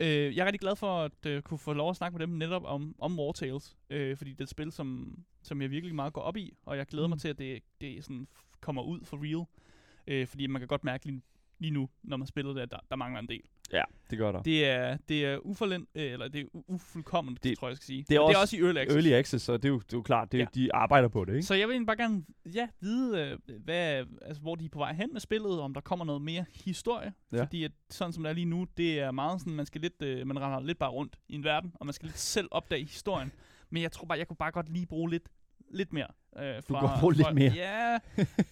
Øh, jeg er rigtig glad for at øh, kunne få lov at snakke med dem netop om, om War Tales, øh, fordi det er et spil, som, som jeg virkelig meget går op i, og jeg glæder Mm. mig til, at det, det sådan kommer ud for real, øh, fordi man kan godt mærke lige, lige nu, når man spiller det, at der, der mangler en del. Ja, det gør der. Det er, det er uforlent, øh, eller det er ufuldkomment, Det- tror jeg, jeg skal sige. det er også det er også i Early Access. Early Access, så det er jo, det er jo klart, det, ja. De arbejder på det, ikke? Så jeg vil egentlig bare gerne ja, vide, øh, hvad, altså, hvor de er på vej hen med spillet, om der kommer noget mere historie. Ja. Fordi at, sådan som det er lige nu, det er meget sådan, man skal lidt, øh, man render lidt bare rundt i en verden, og man skal lidt selv opdage historien. Men jeg tror bare, jeg kunne bare godt lige bruge lidt, lidt mere. Øh, fra, godt bruge lidt fra, mere? Ja,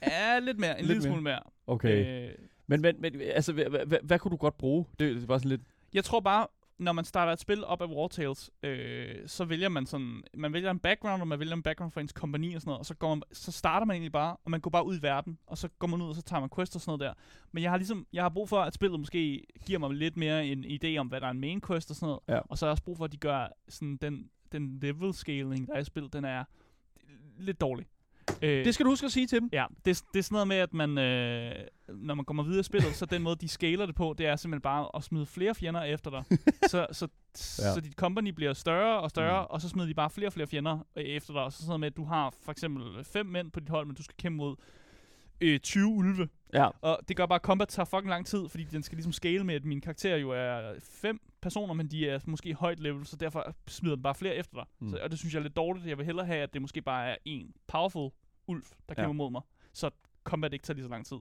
ja, lidt mere. En Lidt lille mere. smule mere. Okay. Øh, Men, men, men altså, hvad, hvad, hvad, hvad kunne du godt bruge? Det, det bare sådan lidt... Jeg tror bare, når man starter et spil op af War Tales, øh, så vælger man sådan, man vælger en background, og man vælger en background for ens kompagni og sådan noget, og så, går man, så starter man egentlig bare, og man går bare ud i verden, og så går man ud, og så tager man quests og sådan noget der. Men jeg har ligesom, jeg har brug for, at spillet måske giver mig lidt mere en idé om, hvad der er en main quest og sådan noget, Ja. og så har jeg også brug for, at de gør sådan den, den level scaling, der er i spillet, den er lidt dårlig. Øh, Det skal du huske at sige til dem. Ja, det, det er sådan noget med, at man, øh, når man kommer videre i spillet, så den måde, de scaler det på, det er simpelthen bare at smide flere fjender efter dig. så, så, Ja. så dit company bliver større og større, Mm. og så smider de bare flere og flere fjender øh, efter dig. Og så sådan noget med, at du har for eksempel fem mænd på dit hold, men du skal kæmpe mod øh, 20 ulve. Ja. Og det gør bare, at combat tager fucking lang tid, fordi den skal ligesom scale med, at min karakter jo er fem personer, men de er måske højt level, så derfor smider den bare flere efter dig. Mm. Så, og det synes jeg er lidt dårligt. Jeg vil hellere have, at det måske bare er en powerful ulv, der Ja. kæmper mod mig, så combat ikke tager lige så lang tid.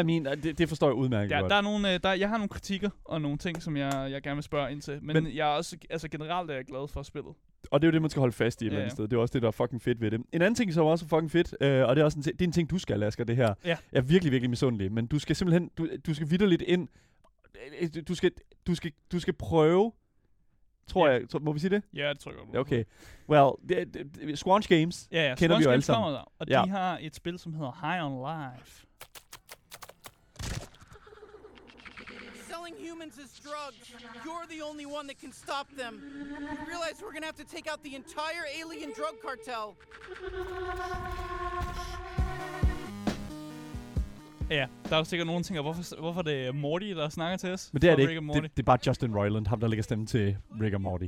I, mean, det, det forstår jeg udmærket Ja, godt. der er nogle, øh, der, jeg har nogle kritikker og nogle ting, som jeg, jeg gerne vil spørge ind til. Men, Men- jeg er også, altså generelt er jeg glad for spillet. Og det er jo det, man skal holde fast i et Ja, eller andet ja. sted. Det er også det, der er fucking fedt ved det. En anden ting, som også er fucking fedt, øh, og det er også en, ting- det er en ting, du skal, Asger, det her. Ja. Jeg er virkelig, virkelig misundelig. Men du skal simpelthen, du, du skal vidderligt ind. Du skal, du skal, du skal prøve, tror Ja. jeg, tror, må vi sige det? Ja, det tror jeg godt. Okay. Well, det, det, det, Squanch Games. Ja, ja. Kender vi jo Squanch alle Games sammen. kommer der, og Ja. de har et spil, som hedder High on Life. Selling humans as drugs. You're the only one that can stop them. You realize we're gonna have to take out the entire alien drug cartel. Ja, der er jo sikkert nogen, der tænker, hvorfor, hvorfor det er Morty, der snakker til os? Men det er det Rick ikke. Det, det er bare Justin Roiland, ham der lægger stemme til Rick og Morty.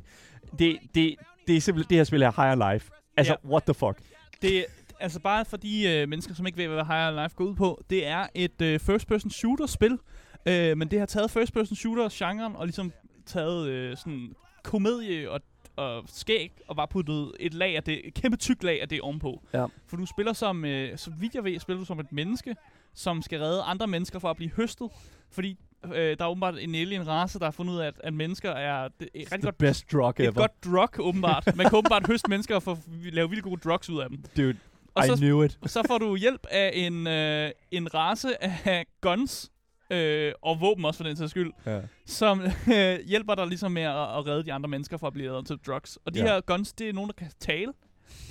Det, det, det er simpelthen, det her spil er Higher Life. Altså, Ja. what the fuck? Det altså bare for de øh, mennesker, som ikke ved, hvad High on Life går ud på. Det er et øh, first-person shooter-spil, øh, men det har taget first-person shooter-genren og ligesom taget øh, sådan komedie og, og skæg og bare puttet et lag af det, et kæmpe tyk lag af det ovenpå. Ja. For du spiller som, øh, så vidt jeg ved, spiller du som et menneske, som skal redde andre mennesker fra at blive høstet. Fordi øh, der er åbenbart en alien race, der har fundet ud af, at, at mennesker er det, et rigtig godt best drug et ever. godt drug, åbenbart. Man kan åbenbart høste mennesker og få, lave vildt gode drugs ud af dem. Dude, Og I så, knew it. så får du hjælp af en, øh, en race af guns, øh, og våben også for den sags skyld, Ja. som øh, hjælper dig ligesom med at, at redde de andre mennesker fra at blive reddet til drugs. Og de Ja. her guns, det er nogen, der kan tale.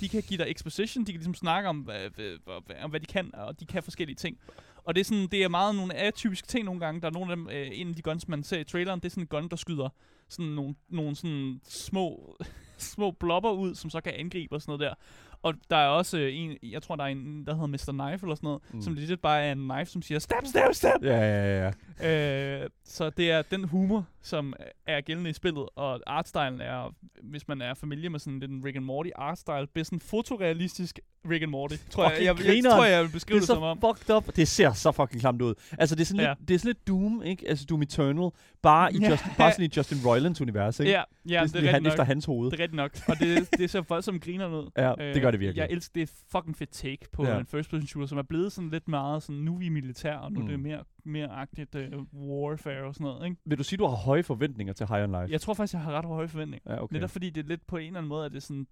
De kan give dig exposition, de kan ligesom snakke om, hvad, hvad, hvad, om, hvad de kan, og de kan forskellige ting. Og det er, sådan, det er meget nogle atypiske ting nogle gange. Der er nogle af dem, øh, en af de guns, man ser i traileren, det er sådan en gun, der skyder sådan nogle, nogle sådan små, små blobber ud, som så kan angribe og sådan noget der. Og der er også øh, en, jeg tror, der er en, der hedder Mr. Knife eller sådan noget, Mm. som legit bare er en knife, som siger, stab, stab, stab! Ja, ja, ja. Øh, så det er den humor, som er gældende i spillet, og artstylen er, hvis man er familie med sådan lidt en Rick and Morty artstyle, bliver sådan fotorealistisk Rick and Morty. Tror jeg, jeg, jeg, jeg, tror, jeg vil Det beskrive er det, så som om. fucked up. Det ser så fucking klamt ud. Altså, det er sådan, Ja. lidt, det er sådan lidt Doom, ikke? Altså, Doom Eternal. Bare, i Ja. Just, bare sådan i Justin Roilands univers, ikke? Ja, ja, det er, det, er han, rigtigt efter nok. hans hoved. Det er rigtigt nok. Og det, det ser voldsomt griner ud. Ja, det gør det virkelig. Jeg elsker det fucking fedt take på Ja. en first person shooter, som er blevet sådan lidt meget sådan, nu er vi militær, og nu Mm. mm. det er mere, mere agtigt uh, warfare og sådan noget, ikke? Vil du sige, du har høje forventninger til High on Life? Jeg tror faktisk, jeg har ret høje forventninger. Ja, okay. Netop fordi det er lidt på en eller anden måde, at det er sådan,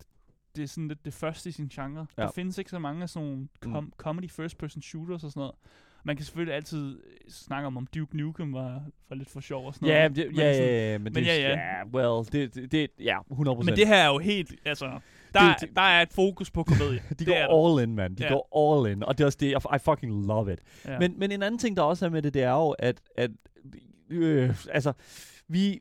det er sådan lidt det første i sin genre. Ja. Der findes ikke så mange af sådan nogle com- Mm. comedy first person shooters og sådan noget. Man kan selvfølgelig altid øh, snakke om, om Duke Nukem var, var lidt for sjov og sådan Ja, noget. det, men ja, sådan- ja, ja, men, men det, ja, ja. ja, well, det, det, det ja, 100%. Men det her er jo helt, altså, der, Det- der er et fokus på komedie. de det går all in, man. De Ja. går all in. Og det er også det, I, fucking love it. Ja. Men, men en anden ting, der også er med det, det er jo, at, at øh, altså, vi,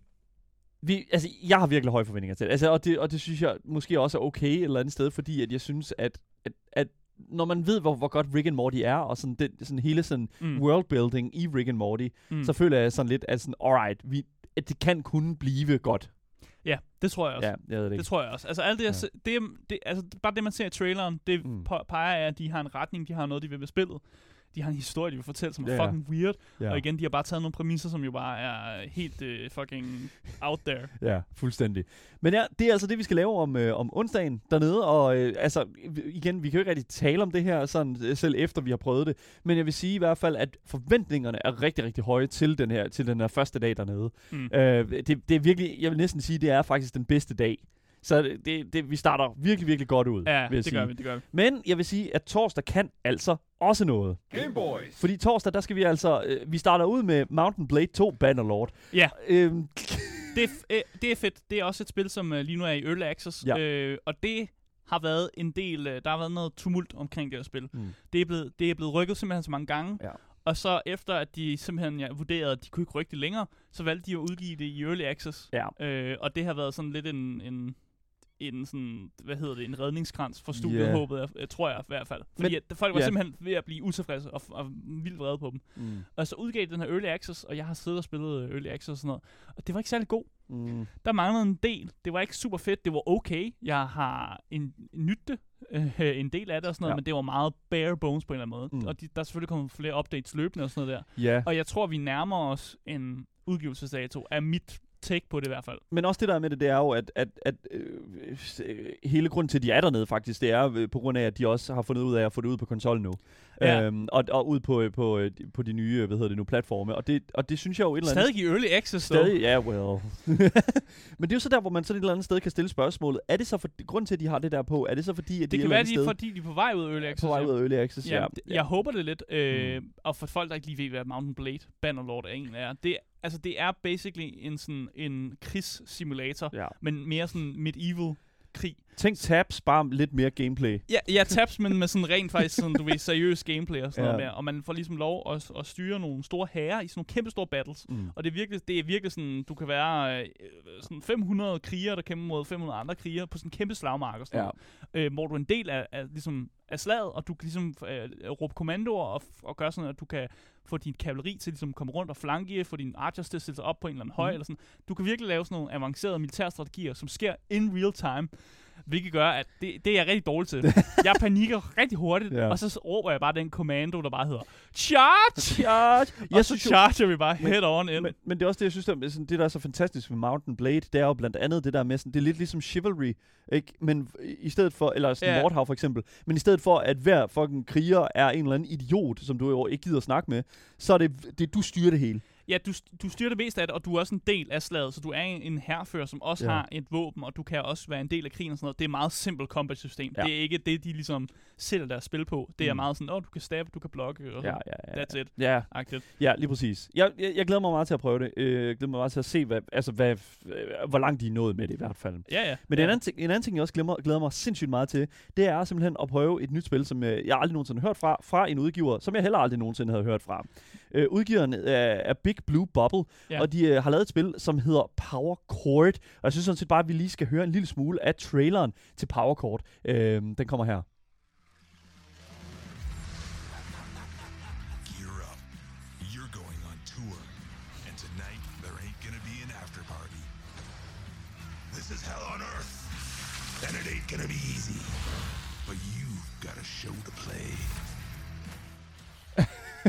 vi, altså, jeg har virkelig høje forventninger til det. Altså, og, det. og det synes jeg måske også er okay et eller andet sted, fordi at jeg synes, at, at, at når man ved, hvor, hvor godt Rick and Morty er, og sådan, den, sådan hele sådan mm. worldbuilding i Rick and Morty, mm. så føler jeg sådan lidt, at sådan, alright, vi, at det kan kun blive godt. Ja, det tror jeg også. Ja, jeg ved det ikke. Det tror jeg også. Altså alt det, jeg, Ja. det, det, altså bare det, man ser i traileren, det mm. peger af, at de har en retning, de har noget, de vil med spillet. De har en historie, de vil fortælle, som er ja. fucking weird. ja. Og igen, de har bare taget nogle præmisser, som jo bare er helt uh, fucking out there. Ja, fuldstændig. Men ja, det er altså det, vi skal lave om, øh, om onsdagen dernede, og øh, altså, igen, vi kan jo ikke rigtig tale om det her, sådan, øh, selv efter vi har prøvet det, men jeg vil sige i hvert fald, at forventningerne er rigtig, rigtig høje til den her, til den her første dag dernede. Mm. Øh, det, det er virkelig, jeg vil næsten sige, det er faktisk den bedste dag. Så det, det, vi starter virkelig, virkelig godt ud, Ja, vil jeg det sige. gør vi, det gør vi. Men jeg vil sige, at torsdag kan altså også noget. Game Boys. Fordi torsdag, der skal vi altså, øh, vi starter ud med Mountain Blade 2 Bannerlord. Ja. Øhm, Det er, øh, det er fedt. Det er også et spil, som uh, lige nu er i Early Access. Ja. Øh, og det har været en del, uh, der har været noget tumult omkring det her spil. Mm. Det, er blevet, det er blevet rykket simpelthen så mange gange. Ja. Og så efter, at de simpelthen ja, vurderede, at de kunne ikke rykke det længere, så valgte de at udgive det i Early Access. Ja. Øh, og det har været sådan lidt en, en, en sådan, hvad hedder det, en redningskrans for studiet, yeah. håbet jeg, jeg, tror jeg i hvert fald. Fordi Men- at folk var ja. simpelthen ved at blive utilfredse og, og vildt vrede på dem. Mm. Og så udgav de den her Early Access, og jeg har siddet og spillet øh, Early Access og sådan noget. Og det var ikke særlig god. Mm. Der manglede en del. Det var ikke super fedt. Det var okay. Jeg har en nytte øh, en del af det og sådan noget, Ja. men det var meget bare bones på en eller anden måde. Mm. Og de, der er selvfølgelig kommet flere updates løbende og sådan noget der. Ja, Og jeg tror, vi nærmer os en udgivelsesdato af mit take på det i hvert fald. men også det der med det, det er jo, at, at, at øh, øh, hele grunden til, at de er dernede faktisk, det er øh, på grund af, at de også har fundet ud af at få det ud på konsollen nu. Ja. Øhm, og, og ud på, øh, på, øh, på de nye, øh, hvad hedder det nu, platforme. Og det, og det synes jeg jo et eller andet... Stadig i Early Access, dog. Stadig, ja, well. Men det er jo så der, hvor man sådan et eller andet sted kan stille spørgsmålet. Er det så for, grunden til, at de har det der på, er det så fordi, at de Det et kan være, de, sted fordi de er på vej ud af Early Access. på vej ja. ud af Early Access? Ja, det- jeg håber det lidt. Øh, Mm. Og for folk, der ikke lige ved, hvad Mountain Blade Bannerlord er egentlig er. Det, altså, det er basically en, sådan, en krigssimulator, Ja. men mere sådan medieval krig. Tænk tabs, bare lidt mere gameplay. Ja, ja tabs, men med sådan rent faktisk sådan, du ved, seriøs gameplay og sådan Ja. noget mere. Og man får ligesom lov at, at styre nogle store herrer i sådan nogle kæmpe store battles. Mm. Og det er virkelig, det er virkelig sådan, du kan være øh, sådan 500 krigere, der kæmper mod 500 andre krigere på sådan en kæmpe slagmark og sådan Ja. noget. Øh, hvor du er en del af, af, ligesom, af slaget, og du kan ligesom øh, råbe kommandoer og, og gøre sådan, at du kan få din kavaleri til ligesom at komme rundt og flanke, få dine archers til at stille sig op på en eller anden høj, Mhm. eller sådan. Du kan virkelig lave sådan nogle avancerede militærstrategier, som sker in real time. Hvilket gør, at det, det er jeg rigtig dårlig til. jeg panikker rigtig hurtigt, Ja. og så råber jeg bare den kommando, der bare hedder Charge! Charge! Jeg Jeg og så charger vi bare head on ind. men, men det er også det, jeg synes, der, er sådan, det der er så fantastisk ved Mountain Blade, det er jo blandt andet det der med, sådan, det er lidt ligesom Chivalry, ikke? Men i stedet for, eller sådan Ja. Mordhav for eksempel, men i stedet for, at hver fucking kriger er en eller anden idiot, som du jo ikke gider at snakke med, så er det, det du styrer det hele. Ja, du, du styrer det meste af det, og du er også en del af slaget, så du er en, herfører, som også Ja. har et våben, og du kan også være en del af krigen og sådan noget. Det er et meget simpelt combat system. Ja. Det er ikke det, de ligesom sætter deres spil på. Det er Mm. meget sådan, åh, du kan stabbe, du kan blokke, og Ja, ja, ja. That's it. Ja, Agtigt. ja, lige præcis. Jeg, jeg, jeg glæder mig meget til at prøve det. Øh, Jeg glæder mig meget til at se, hvad, altså, hvad, øh, hvor langt de er nået med det i hvert fald. Ja, ja. Men ja. en, anden ting, en anden ting, jeg også glæder, glæder mig sindssygt meget til, det er simpelthen at prøve et nyt spil, som øh, jeg aldrig nogensinde har hørt fra, fra en udgiver, som jeg heller aldrig nogensinde havde hørt fra. Øh, udgiveren af, af Big Blue Bubble, Ja. og de øh, har lavet et spil, som hedder Power Chord. Og jeg synes sådan set bare, at vi lige skal høre en lille smule af traileren til Power Chord. Øh, den kommer her. Gear up. You're going on tour. And tonight, there ain't gonna be an after party. This is hell on earth. And it ain't gonna be easy. But you've got a show to play.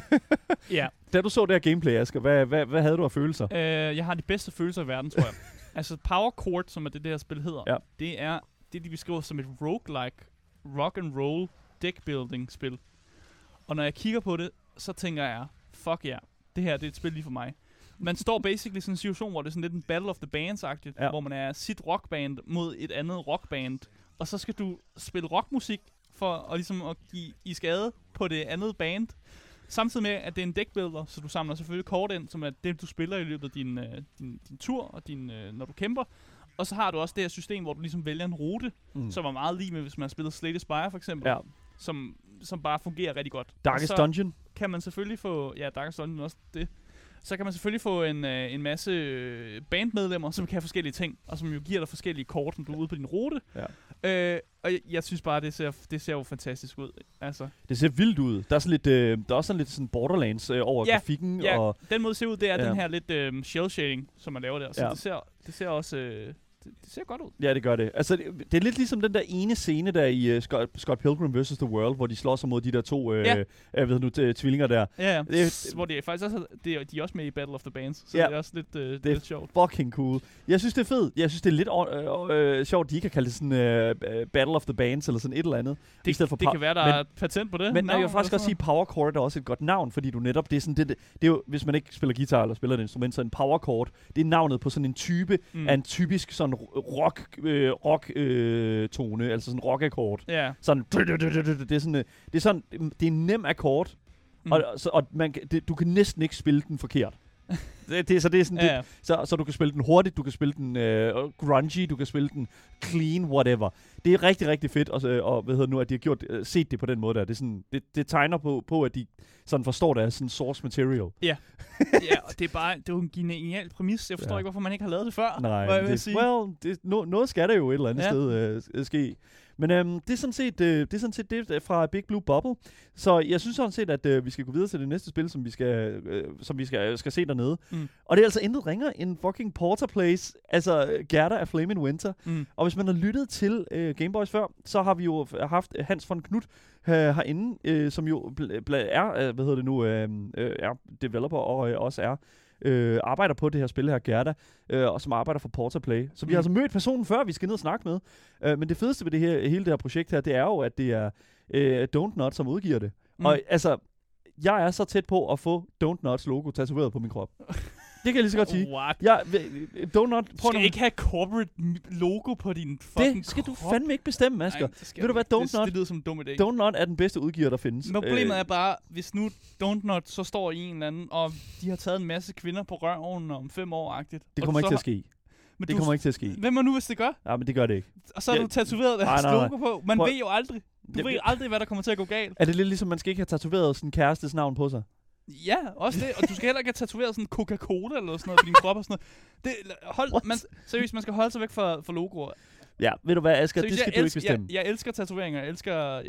Ja. Da du så det her gameplay, Asger, hvad, hvad, hvad havde du af følelser? Øh, jeg har de bedste følelser i verden, tror jeg. altså Power Chord, som er det, det her spil hedder, Ja. det er det, de beskriver som et roguelike rock and roll deck building spil. Og når jeg kigger på det, så tænker jeg, fuck ja, yeah, det her det er et spil lige for mig. Man står basically i sådan en situation, hvor det er sådan lidt en battle of the bands-agtigt, Ja. ja. hvor man er sit rockband mod et andet rockband, og så skal du spille rockmusik for at, ligesom at give i skade på det andet band. Samtidig med, at det er en deckbuilder, så du samler selvfølgelig kort ind, som er det, du spiller i løbet af din, øh, din, din tur, og din, øh, når du kæmper. Og så har du også det her system, hvor du ligesom vælger en rute, Mm. som er meget lige med, hvis man har spillet Slay the Spire for eksempel, Ja. som, som bare fungerer rigtig godt. Darkest og så Dungeon. kan man selvfølgelig få, ja, Darkest Dungeon også det, så kan man selvfølgelig få en, øh, en masse øh, bandmedlemmer, som kan have forskellige ting, og som jo giver dig forskellige kort, når du er ude på din rute. Ja. Øh, og jeg, jeg synes bare, det ser, det ser jo fantastisk ud. Altså, Det ser vildt ud. Der er, sådan lidt, øh, der er også sådan lidt sådan Borderlands øh, over Ja, grafikken. ja, Og, den måde det ser ud, det er Ja. den her lidt øh, shell shading, som man laver der. Så ja. det, ser, det ser også øh, det, det ser godt ud. ja, det gør det. Altså, det, det er lidt ligesom den der ene scene der i uh, Scott, Scott Pilgrim vs. The World, hvor de slår sig mod de der to øh, Ja. jeg ved nu, t- tvillinger der. Ja, ja. Det- hvor de er faktisk også, det er, de er også med i Battle of the Bands, så Ja. det er også lidt, øh, det Det er lidt sjovt. Fucking cool. Jeg synes, det er fedt. Jeg synes, det er lidt øh, øh, sjovt, de ikke har kaldt det sådan øh, øh, Battle of the Bands eller sådan et eller andet. i Det, stedet for det kan være, der men, er patent på det. Men jeg vil navn faktisk også sige, Power Chord er også et godt navn, fordi du netop, det er sådan, det, det, det er jo, hvis man ikke spiller guitar eller spiller et instrument, så en power chord, det er navnet på sådan en type mm. af en typisk sådan rock, øh, rock øh, tone, altså sådan rock akkord. Ja. Sådan, det er sådan, øh, det er sådan, det er en nem akkord, Mm. og, så, og man, det, du kan næsten ikke spille den forkert. det, det, så det er sådan, det, Ja, så, så du kan spille den hurtigt, du kan spille den øh, grungy, du kan spille den clean, whatever. Det er rigtig, rigtig fedt, og, så- og hvad hedder det nu, at de har gjort, øh, set det på den måde der. Det, er sådan, det, det tegner på, på, at de sådan forstår deres sådan source material. ja, og det er bare, det er en genial præmis. Jeg forstår Ja. ikke, hvorfor man ikke har lavet det før. Nej, det, sige. well, det, no, noget skal der jo et eller andet Ja. ja. sted øh, ske. Men øhm, det, er sådan set, øh, det er sådan set det fra Big Blue Bubble. Så jeg synes sådan set, at øh, vi skal gå videre til det næste spil, som vi skal, øh, som vi skal, skal se dernede. Mm. Og det er altså intet ringer end fucking Porter Place, altså øh, Gerda af Flame in Winter. Mm. Og hvis man har lyttet til øh, Gameboys før, så har vi jo haft Hans von Knudt øh, herinde, øh, som jo bl- bl- er, øh, hvad hedder det nu, øh, øh, er developer og øh, også er øh, arbejder på det her spil her, Gerda, øh, og som arbejder for Porter Play. Så vi Mm. har altså mødt personen før, vi skal ned og snakke med. Øh, men det fedeste ved det her, hele det her projekt her, det er jo, at det er øh, Don't Not, som udgiver det. Mm. Og altså, jeg er så tæt på at få Don't Nots logo tatoveret på min krop. det kan jeg lige så godt sige. What? Jeg, Don't Not, Du prøv skal nu. ikke have corporate logo på din fucking Det skal du krop. fandme ikke bestemme, Asger. Nej, skal Ved du hvad. Don't det, Not- Det lyder som en dum idé. Don't Not er den bedste udgiver, der findes. Men problemet Øh, er bare, hvis nu Don't Not så står i en eller anden, og de har taget en masse kvinder på røven om fem år-agtigt. Det kommer du ikke til at ske. Men Det du, kommer ikke til at ske. Hvem er nu, hvis det gør? Ja, men det gør det ikke. Og så har Ja. du tatoveret deres Nej, nej, nej. logo på. Man Prøv- ved jo aldrig. Du Jeg- ved aldrig, hvad der kommer til at gå galt. Er det lidt ligesom, man skal ikke have tatoveret sin kærestes navn på sig? Ja, også det. Og du skal heller ikke have tatoveret sådan Coca-Cola eller sådan noget på din krop og sådan noget. Det, hold, What? man, seriøst, man skal holde sig væk fra, fra logoer. Ja, ved du hvad, Asger, Seriøst, det skal du elsker, ikke bestemme. Jeg, jeg elsker tatoveringer. Jeg elsker, jeg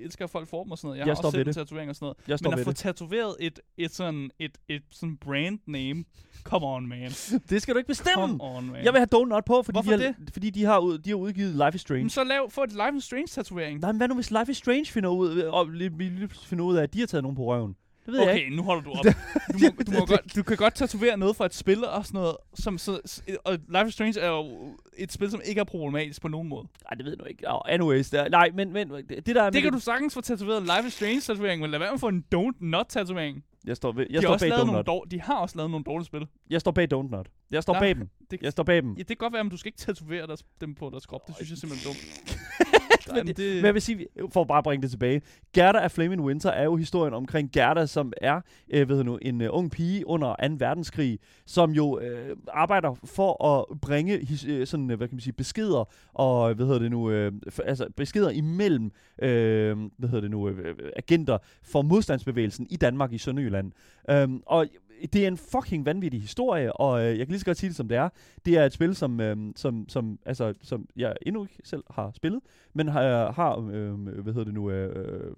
elsker folk får dem og sådan noget. Jeg, Jeg har også selv en det. tatovering og sådan noget. Jeg Men at få det. tatoveret et, et, sådan, et, et sådan brand name. Come on, man. Det skal du ikke bestemme. Come on, man. Jeg vil have Donut på, fordi, Hvorfor de har, fordi de, har, ud, de har udgivet Life is Strange. Men så lav, få et Life is Strange tatovering. Nej, men hvad nu hvis Life is Strange finder ud, og lige, lige finder ud af, at de har taget nogen på røven? Det ved jeg ikke. Okay, nu holder du op. Du, må, du, må godt, du kan godt tatovere noget fra et spil og sådan noget. Som, så, og Life is Strange er jo et spil, som ikke er problematisk på nogen måde. Nej, det ved jeg nu ikke. Oh, anyways, der, nej, men, men det der er Det kan du sagtens få tatoveret Life is Strange tatovering, men lad være med at få en Don't Not tatovering. Jeg står, ved, De jeg har, står også bag lavet nogle dår, de har også lavet nogle dårlige spil. Jeg står bag Donut. Jeg står Nej, bag dem. Det, Jeg står bag dem. ja, det kan godt være, men du skal ikke tatovere deres, dem på deres krop. Det synes jeg simpelthen er dumt. men, Jamen, det, det- men jeg vil sige, for at bare bringe det tilbage, Gerda af Flaming Winter er jo historien omkring Gerda, som er øh, ved nu, en øh, ung pige under 2. verdenskrig, som jo øh, arbejder for at bringe his, øh, sådan, øh, hvad kan man sige, beskeder og hvad hedder det nu, øh, f- altså beskeder imellem øh, hvad hedder det nu, øh, øh, agenter for modstandsbevægelsen i Danmark i Sønderjylland. Um, og det er en fucking vanvittig historie, og øh, jeg kan lige så godt sige det som det er. Det er et spil, som, øh, som, som, altså, som jeg endnu ikke selv har spillet, men har, øh, har øh, hvad hedder det nu, øh, øh,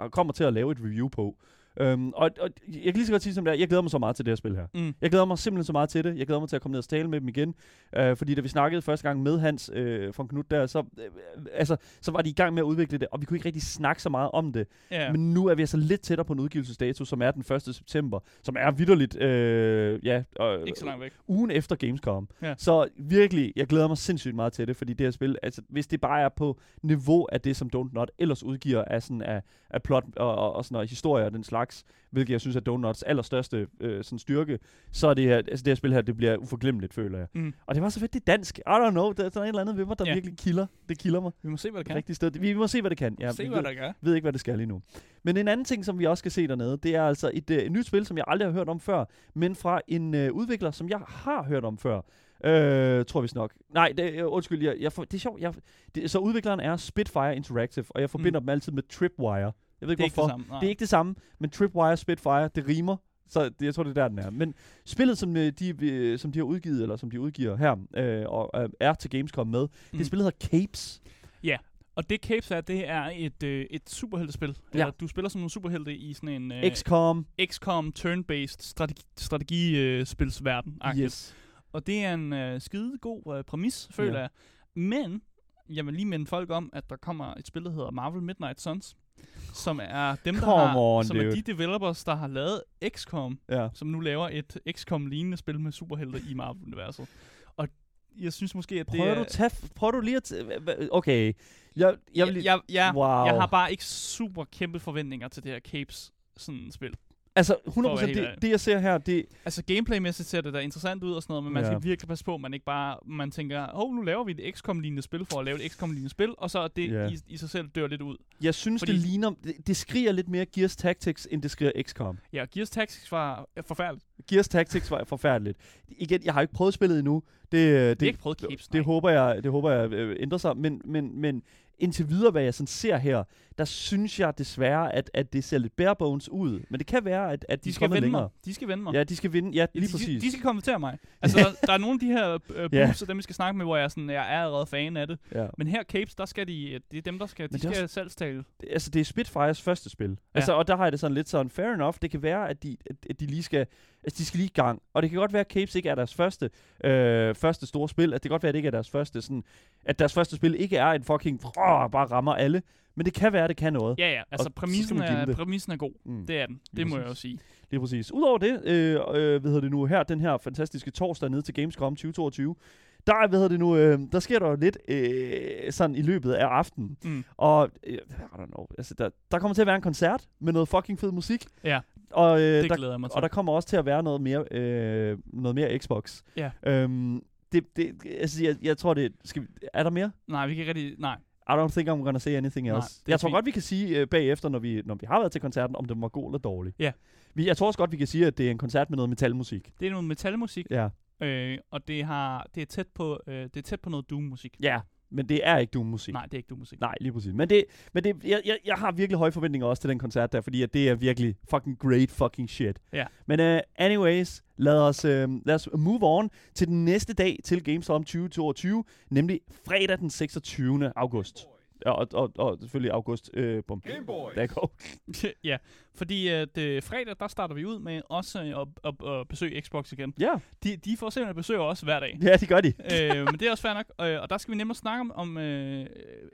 øh, kommer til at lave et review på. Um, og, og jeg kan lige så godt sige som det er, jeg glæder mig så meget til det her spil her. Mm. Jeg glæder mig simpelthen så meget til det. Jeg glæder mig til at komme ned og tale med dem igen. Øh, fordi da vi snakkede første gang med Hans øh, fra Knut der, så, øh, altså, så var de i gang med at udvikle det, og vi kunne ikke rigtig snakke så meget om det. Ja. Men nu er vi altså lidt tættere på en udgivelsesdato, som er den 1. september, som er vidderligt, øh, ja, øh, Ikke så langt væk. ugen efter Gamescom. Ja. Så virkelig, jeg glæder mig sindssygt meget til det, fordi det her spil, altså hvis det bare er på niveau af det, som Don't Not ellers udgiver af, sådan, af, af plot og, og, og sådan noget, historie og den slags, hvilket jeg synes er Don't Nots allerstørste øh, sådan styrke, så er det her, altså det her spil her, det bliver uforglemmeligt, føler jeg. Mm. Og det var så fedt, det er dansk. I don't know, der er sådan et eller andet ved mig, der ja. virkelig kilder. Det kilder mig. Vi må se, hvad det kan. Rigtig sted. Vi, må se, hvad det kan. Ja, se, vi hvad ved, der gør. ved ikke, hvad det skal lige nu. Men en anden ting, som vi også skal se dernede, det er altså et, øh, et nyt spil, som jeg aldrig har hørt om før, men fra en øh, udvikler, som jeg har hørt om før. Øh, tror vi nok. Nej, det, øh, undskyld, jeg, jeg, for, det er sjovt. Jeg, det, så udvikleren er Spitfire Interactive, og jeg forbinder mm. dem altid med Tripwire. Jeg ved ikke, Det er ikke hvorfor. det samme. Nej. Det er ikke det samme, men Tripwire, Spitfire, det rimer. Så det, jeg tror, det er der, den er. Men spillet, som, øh, de, øh, som de har udgivet, eller som de udgiver her, øh, og øh, er til Gamescom med, mm. Det spillet hedder Capes. Og det Capes er, det er et, øh, et superheltespil. Ja. Eller, du spiller som en superhelte i sådan en øh, XCOM. XCOM turn-based strategi, strategispilsverden. Yes. Og det er en øh, skide god øh, præmis, føler Ja. jeg. Men jeg vil lige minde folk om, at der kommer et spil, der hedder Marvel Midnight Suns, som er dem, der Come har, on, som er dude. de developers, der har lavet XCOM, Ja. som nu laver et XCOM-lignende spil med superhelte i Marvel-universet. Og jeg synes måske, at det Prøver er... du, tage, prøver du lige at... Okay. Jeg, jeg, jeg, vil jeg, jeg, wow. jeg har bare ikke super kæmpe forventninger til det her Capes sådan spil. Altså, for at 100% være helt det, det, jeg ser her, det... Altså gameplaymæssigt ser det da interessant ud og sådan noget, men man Ja. skal virkelig passe på, at man ikke bare man tænker, åh, nu laver vi et XCOM-lignende spil for at lave et XCOM-lignende spil, og så det Ja. i, i sig selv dør lidt ud. Jeg synes, Fordi- det ligner... Det, det skriger lidt mere Gears Tactics, end det skriger XCOM. Ja, Gears Tactics var forfærdeligt. Gears Tactics var forfærdeligt. Igen, jeg har ikke prøvet spillet endnu. Det, det, Det, ikke prøvet Capes, det nej. håber jeg, det håber jeg øh, ændrer sig. Men, men, men indtil videre, hvad jeg sådan ser her, der synes jeg desværre, at, at det ser lidt bare bones ud. Men det kan være, at, at de, De skal længere. mig. De skal vende mig. Ja, de skal vinde. Ja, lige de, præcis. De, de skal konvertere mig. Altså, der, der er nogle af de her øh, Ja. boobs, og dem vi skal snakke med, hvor jeg, er sådan, jeg er allerede fan af det. ja. Men her Capes, der skal de, det er dem, der skal, de skal også... salgstale. det- altså det er Spitfires første spil. Ja. Altså, og der har jeg det sådan lidt sådan, fair enough, det kan være, at de, at, at de lige skal, altså de skal lige i gang. Og det kan godt være, at Capes ikke er deres første, øh, første store spil. At det kan godt være, at det ikke er deres første sådan, at deres første spil ikke er en fucking, åh, bare rammer alle. Men det kan være, at det kan noget. Ja, ja. Altså, præmissen er, præmissen er god. Mm. Det er den. Lige Det må jeg præcis. jo sige. Lige præcis. Udover det, øh, øh, hvad hedder det nu her, den her fantastiske torsdag nede til Gamescom 2022, der, er, hvad hedder det nu, øh, der sker der jo lidt øh, sådan i løbet af aftenen. Mm. Og, øh, I don't know, altså der, der kommer til at være en koncert med noget fucking fed musik. Ja, Og, øh, det der, glæder jeg mig til. og der kommer også til at være noget mere, øh, noget mere Xbox. Ja. Øhm, det, det, altså, jeg, jeg tror det, skal vi, er der mere? Nej, vi kan ikke rigtig... Nej. I don't think I'm gonna say anything Nej, else. det er jeg tror fint. godt, vi kan sige øh, bagefter, når vi, når vi har været til koncerten, om den var god eller dårlig. Ja. Vi, jeg tror også godt, vi kan sige, at det er en koncert med noget metalmusik. Det er noget metalmusik, Ja. øh, og det, har, det, er tæt på, øh, det er tæt på noget Doom-musik. Ja, men det er ikke Doom-musik. Nej, det er ikke Doom-musik. Nej, lige præcis. Men, det, men det, jeg, jeg, jeg har virkelig høje forventninger også til den koncert der, fordi at det er virkelig fucking great fucking shit. Ja. Men uh, anyways, lad os, uh, lad os move on til den næste dag til Gamescom 2022, nemlig fredag den 26. august. Ja, og, og, og selvfølgelig august. Øh. Der går. ja, fordi at, øh, fredag, der starter vi ud med også at, at, at besøge Xbox igen. Ja, De, de får simpelthen besøg også hver dag. ja, det gør de. øh, men det er også fair nok. Øh, og der skal vi nemlig snakke om, om, øh,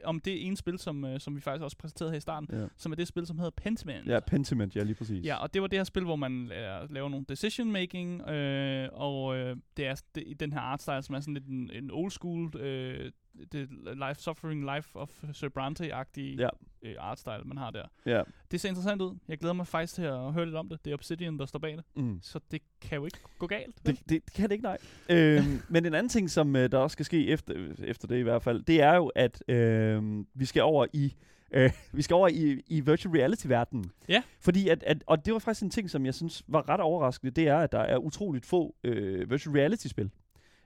om det ene spil, som, øh, som vi faktisk også præsenterede her i starten, Ja. som er det spil, som hedder Pentiment. Ja, Pentiment, ja, lige præcis. Ja, og det var det her spil, hvor man øh, laver nogle decision making, øh, og øh, det er det, i den her artstyle, som er sådan lidt en, en old school, øh, det life suffering life of Sir Bronte-agtig Ja. øh, artstyle, man har der. Ja. Det ser interessant ud. Jeg glæder mig faktisk til at høre lidt om det. Det er Obsidian, der står bag det. Mm. Så det kan jo ikke gå galt. Det, det, det kan det ikke, nej. øhm, men en anden ting, som øh, der også skal ske efter, efter det i hvert fald, det er jo, at øh, vi skal over i øh, vi skal over i, i virtual reality-verdenen. Ja. Fordi at, at, og det var faktisk en ting, som jeg synes var ret overraskende, det er, at der er utroligt få øh, virtual reality-spil.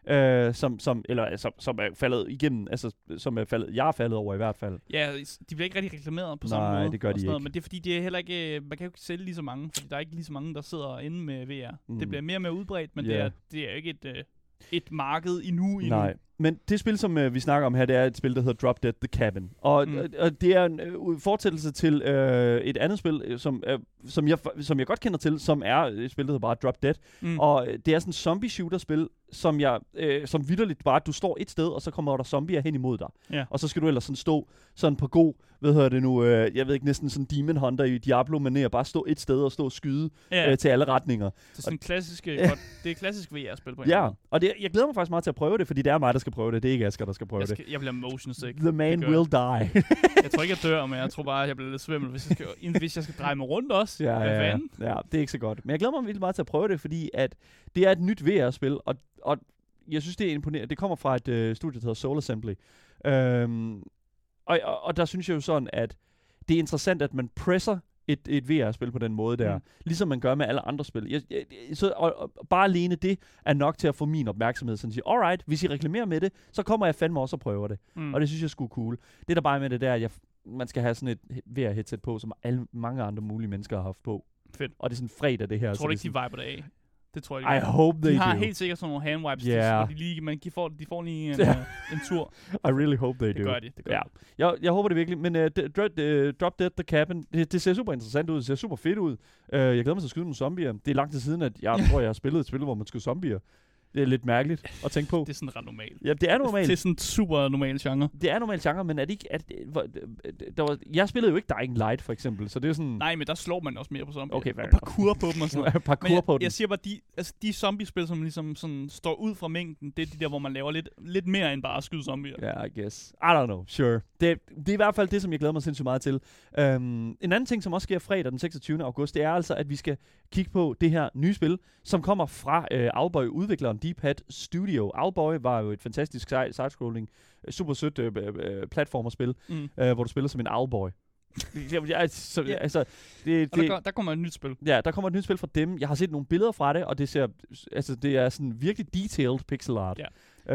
Øh, som, som, eller, som, som er faldet igennem, altså som er faldet, jeg er faldet over i hvert fald. Ja, de bliver ikke rigtig reklameret på samme Nej, måde. det gør de sådan noget, ikke. Men det er fordi, det er heller ikke, øh, man kan jo ikke sælge lige så mange, fordi der er ikke lige så mange, der sidder inde med VR. Mm. Det bliver mere og mere udbredt, men Ja. det, er, det er ikke et, øh, et marked endnu. endnu. Nej, men det spil, som øh, vi snakker om her, det er et spil, der hedder Drop Dead The Cabin. Og, Mm. og, og det er en øh, fortællelse til øh, et andet spil, øh, som, øh, som, jeg, som jeg godt kender til, som er et spil, der hedder bare Drop Dead. Mm. Og øh, det er sådan en zombie-shooter-spil, som jeg, øh, som vidderligt bare, du står et sted, og så kommer der zombier hen imod dig. Ja. Og så skal du ellers sådan stå sådan på god, hvad hedder det nu, øh, jeg ved ikke, næsten sådan Demon Hunter i Diablo-manér, bare stå et sted og stå og skyde ja, øh, til alle retninger. det er sådan klassisk, øh, Ja. godt, det er klassisk VR-spil på en Ja, anden og det, jeg glæder mig faktisk meget til at prøve det, fordi det er mig, der skal prøve det. Det er ikke Asger, der skal prøve det. jeg, skal, jeg bliver motion sick. The man will die. Jeg tror ikke, jeg dør, men jeg tror bare, at jeg bliver lidt svimmel, hvis jeg skal, hvis jeg skal dreje mig rundt også. ja, ja, ja, det er ikke så godt. Men jeg glæder mig vildt meget til at prøve det, fordi at det er et nyt VR-spil, og, og jeg synes, det er imponerende. Det kommer fra et øh, studie, der hedder Soul Assembly. Øhm, og, og, og der synes jeg jo sådan, at det er interessant, at man presser et, et VR-spil på den måde der, Mm. ligesom man gør med alle andre spil. Jeg, jeg, så, og, og bare alene det er nok til at få min opmærksomhed, sådan at sige, alright, hvis I reklamerer med det, så kommer jeg fandme også og prøver det. Mm. Og det synes jeg skulle cool. Det der bare med det der, at jeg, man skal have sådan et VR-headset på, som alle mange andre mulige mennesker har haft på. Fedt. Og det er sådan fredag, det her. Jeg tror du ikke, er de viber det af? Det tror jeg, sådan, I de gør. hope they De har do. helt sikkert sådan nogle handwipes, yeah. de, lige, man, de, får, de får lige en, uh, en tur. I really hope they Det do. gør de. Det gør Ja. de. Jeg, jeg håber det virkelig, men uh, Drop, uh, Drop Dead The Cabin, det, det ser super interessant ud, det ser super fedt ud. Uh, jeg glæder mig til at skyde nogle zombier. Det er lang tid siden, at jeg tror, jeg har spillet et spil, hvor man skyder zombier. Det er lidt mærkeligt at tænke på. Det er sådan ret normalt. Ja, det er normalt. Det er sådan en super normal genre. Det er normalt genre, men er det ikke... Er det, hvor, der var, jeg spillede jo ikke Dying Light, for eksempel, så det er sådan... Nej, men der slår man også mere på zombier. Okay, og parkour på dem og sådan noget. Parkour jeg, på den. jeg siger bare, de, altså, de zombiespil, som ligesom sådan står ud fra mængden, det er de der, hvor man laver lidt, lidt mere end bare at skyde zombier. Ja, yeah, I guess. I don't know. Sure. Det, det er i hvert fald det, som jeg glæder mig sindssygt meget til. Um, en anden ting, som også sker fredag den 26. august, det er altså, at vi skal kigge på det her nye spil, som kommer fra uh, Owlboy-udvikleren Deep Hat Studio. Owlboy var jo et fantastisk side- side-scrolling, uh, super sødt uh, uh, platformerspil, Mm. uh, hvor du spiller som en Owlboy. jeg, så, Ja. altså, det, der, det, går, der kommer et nyt spil. Ja, der kommer et nyt spil fra dem. Jeg har set nogle billeder fra det, og det ser, altså det er sådan virkelig detailed pixel art. Ja.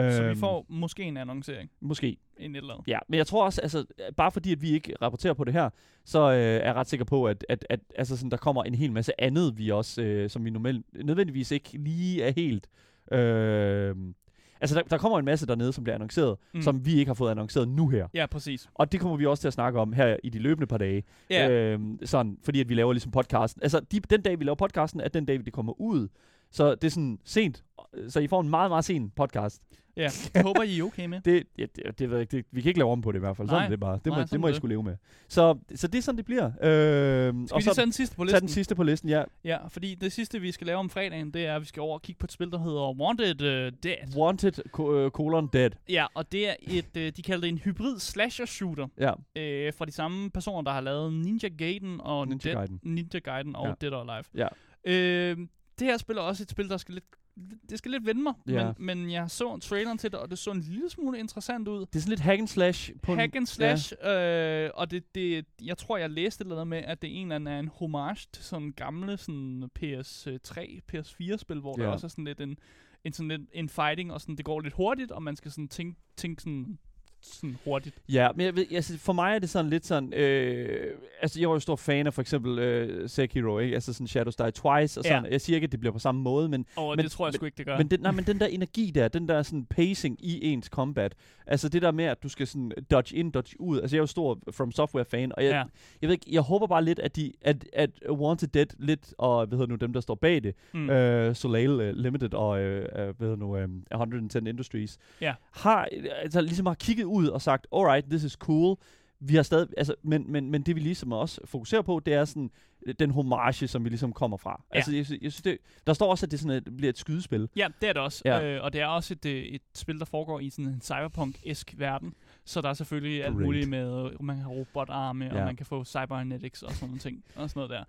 Øhm, Så vi får måske en annoncering. Måske. En eller andet. Ja, men jeg tror også, altså, bare fordi, at vi ikke rapporterer på det her, så øh, er jeg ret sikker på, at, at, at altså, sådan, der kommer en hel masse andet, vi også, øh, som vi normalt, nødvendigvis ikke lige er helt... Øh, altså, der, der kommer en masse dernede, som bliver annonceret, Mm. som vi ikke har fået annonceret nu her. Ja, præcis. Og det kommer vi også til at snakke om her i de løbende par dage. Ja. Øhm, sådan, fordi at vi laver ligesom podcasten. Altså, de, den dag, vi laver podcasten, er den dag, det kommer ud. Så det er sådan sent. Så I får en meget, meget sen podcast. Ja, jeg håber, I er okay med. Det, ja, det, det, ved jeg det, vi kan ikke lave om på det i hvert fald. Sådan Nej. er det bare. Det må, Nej, det sådan må er I det. skulle leve med. Så, så det er sådan, det bliver. Øhm, Skal vi og lige så tage den sidste på tage listen? den sidste på listen, ja. Ja, fordi det sidste, vi skal lave om fredagen, det er, at vi skal over og kigge på et spil, der hedder Wanted uh, Dead. Wanted øh, colon dead. Ja, og det er et, øh, de kalder det en hybrid slasher shooter, Ja, øh, fra de samme personer, der har lavet Ninja Gaiden og Ninja Dead, Gaiden. Ninja Gaiden og Ja. Dead or Alive. Ja. Øh, det her spil er også et spil, der skal lidt det skal lidt vende mig, Ja. men, men jeg så traileren til det, og det så en lille smule interessant ud. det er sådan lidt hack and slash. På Hack en, and slash, øh, og det, det, jeg tror, jeg læste et eller andet med, at det en eller anden er en homage til sådan gamle sådan PS3, PS4-spil, hvor der Ja. også er sådan lidt en, en, sådan lidt, en fighting, og sådan, det går lidt hurtigt, og man skal sådan tænke, tænke sådan, sådan hurtigt. Ja, men jeg ved, altså, for mig er det sådan lidt sådan, øh, altså jeg var jo stor fan af for eksempel øh, Sekiro, ikke? altså sådan Shadows Die Twice, og Ja. sådan. Jeg siger ikke, at det bliver på samme måde, men, Og Men- det tror jeg men- sgu ikke, det gør. men, den, nej, men den der energi der, den der sådan pacing i ens combat, altså det der med, at du skal sådan dodge in, dodge ud, altså jeg er jo stor From Software fan, og jeg, ja. jeg ved ikke, jeg håber bare lidt, at, de, at, at Wanted Dead lidt, og hvad hedder nu, dem der står bag det, Mm. øh, Soleil uh, Limited og øh, øh, hvad hedder nu, øh, 110 Industries, Ja. har øh, altså ligesom har kigget ud og sagt, alright, this is cool. Vi har stadig, altså, men, men, men det vi ligesom også fokuserer på, det er sådan øh, den homage, som vi ligesom kommer fra. Ja. Altså, jeg, jeg synes, det, der står også, at det sådan et, bliver et skydespil. Ja, det er det også. Ja. Øh, og det er også et, øh, et spil, der foregår i sådan en cyberpunk-esk verden. Så der er selvfølgelig alt Great. muligt med, øh, man kan have robotarme, Ja. og man kan få cybernetics og sådan nogle ting, og sådan noget der.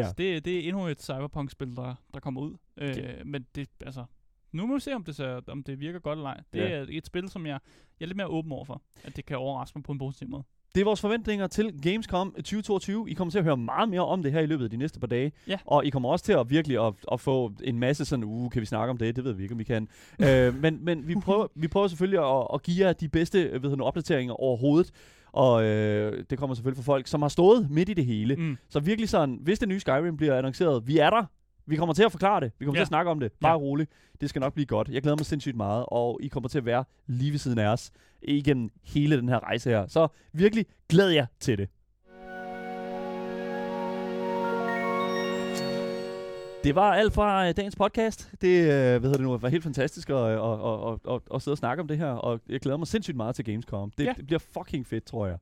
Ja. Så det, det er endnu et cyberpunk-spil, der, der kommer ud. Øh, Okay. Men det, altså, nu må vi se, om det, så, om det virker godt eller ej. Det Ja. er et spil, som jeg, jeg er lidt mere åben over for, at det kan overraske mig på en positiv måde. Det er vores forventninger til Gamescom 2022. I kommer til at høre meget mere om det her i løbet af de næste par dage. Ja. Og I kommer også til at virkelig at, at få en masse sådan, uh, kan vi snakke om det? Det ved vi ikke, om vi kan. øh, men men vi, prøver, vi prøver selvfølgelig at, at give jer de bedste ved du, opdateringer overhovedet. Og øh, det kommer selvfølgelig fra folk, som har stået midt i det hele. Mm. Så virkelig sådan, hvis det nye Skyrim bliver annonceret, vi er der. Vi kommer til at forklare det. Vi kommer ja. til at snakke om det. Bare Ja. roligt. Det skal nok blive godt. Jeg glæder mig sindssygt meget, og I kommer til at være lige ved siden af os igennem hele den her rejse her. Så virkelig glæder jeg til det. Det var alt fra øh, dagens podcast. Det øh, hvad hedder det nu, var helt fantastisk at, at, at, at, at, at sidde og snakke om det her, og jeg glæder mig sindssygt meget til Gamescom. Det, Ja. det bliver fucking fedt, tror jeg.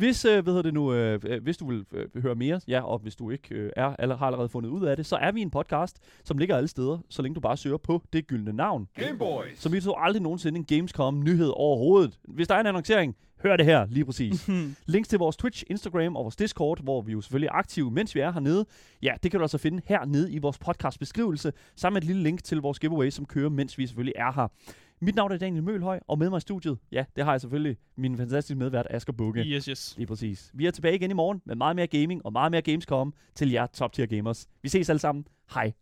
Hvis, øh, hvad hedder det nu, øh, øh, hvis du vil øh, høre mere, ja, og hvis du ikke øh, er, eller har allerede fundet ud af det, så er vi en podcast, som ligger alle steder, så længe du bare søger på det gyldne navn. Game Boys. Så vi så aldrig nogensinde en Gamescom-nyhed overhovedet. Hvis der er en annoncering, hør det her lige præcis. Links til vores Twitch, Instagram og vores Discord, hvor vi jo selvfølgelig er aktive, mens vi er hernede. Ja, det kan du altså finde hernede i vores podcast beskrivelse, sammen med et lille link til vores giveaway, som kører, mens vi selvfølgelig er her. Mit navn er Daniel Mølhøj, og med mig i studiet, ja, det har jeg selvfølgelig min fantastiske medvært Asger Bukke. Yes, yes. Lige præcis. Vi er tilbage igen i morgen med meget mere gaming og meget mere Gamescom til jer top tier gamers. Vi ses alle sammen. Hej.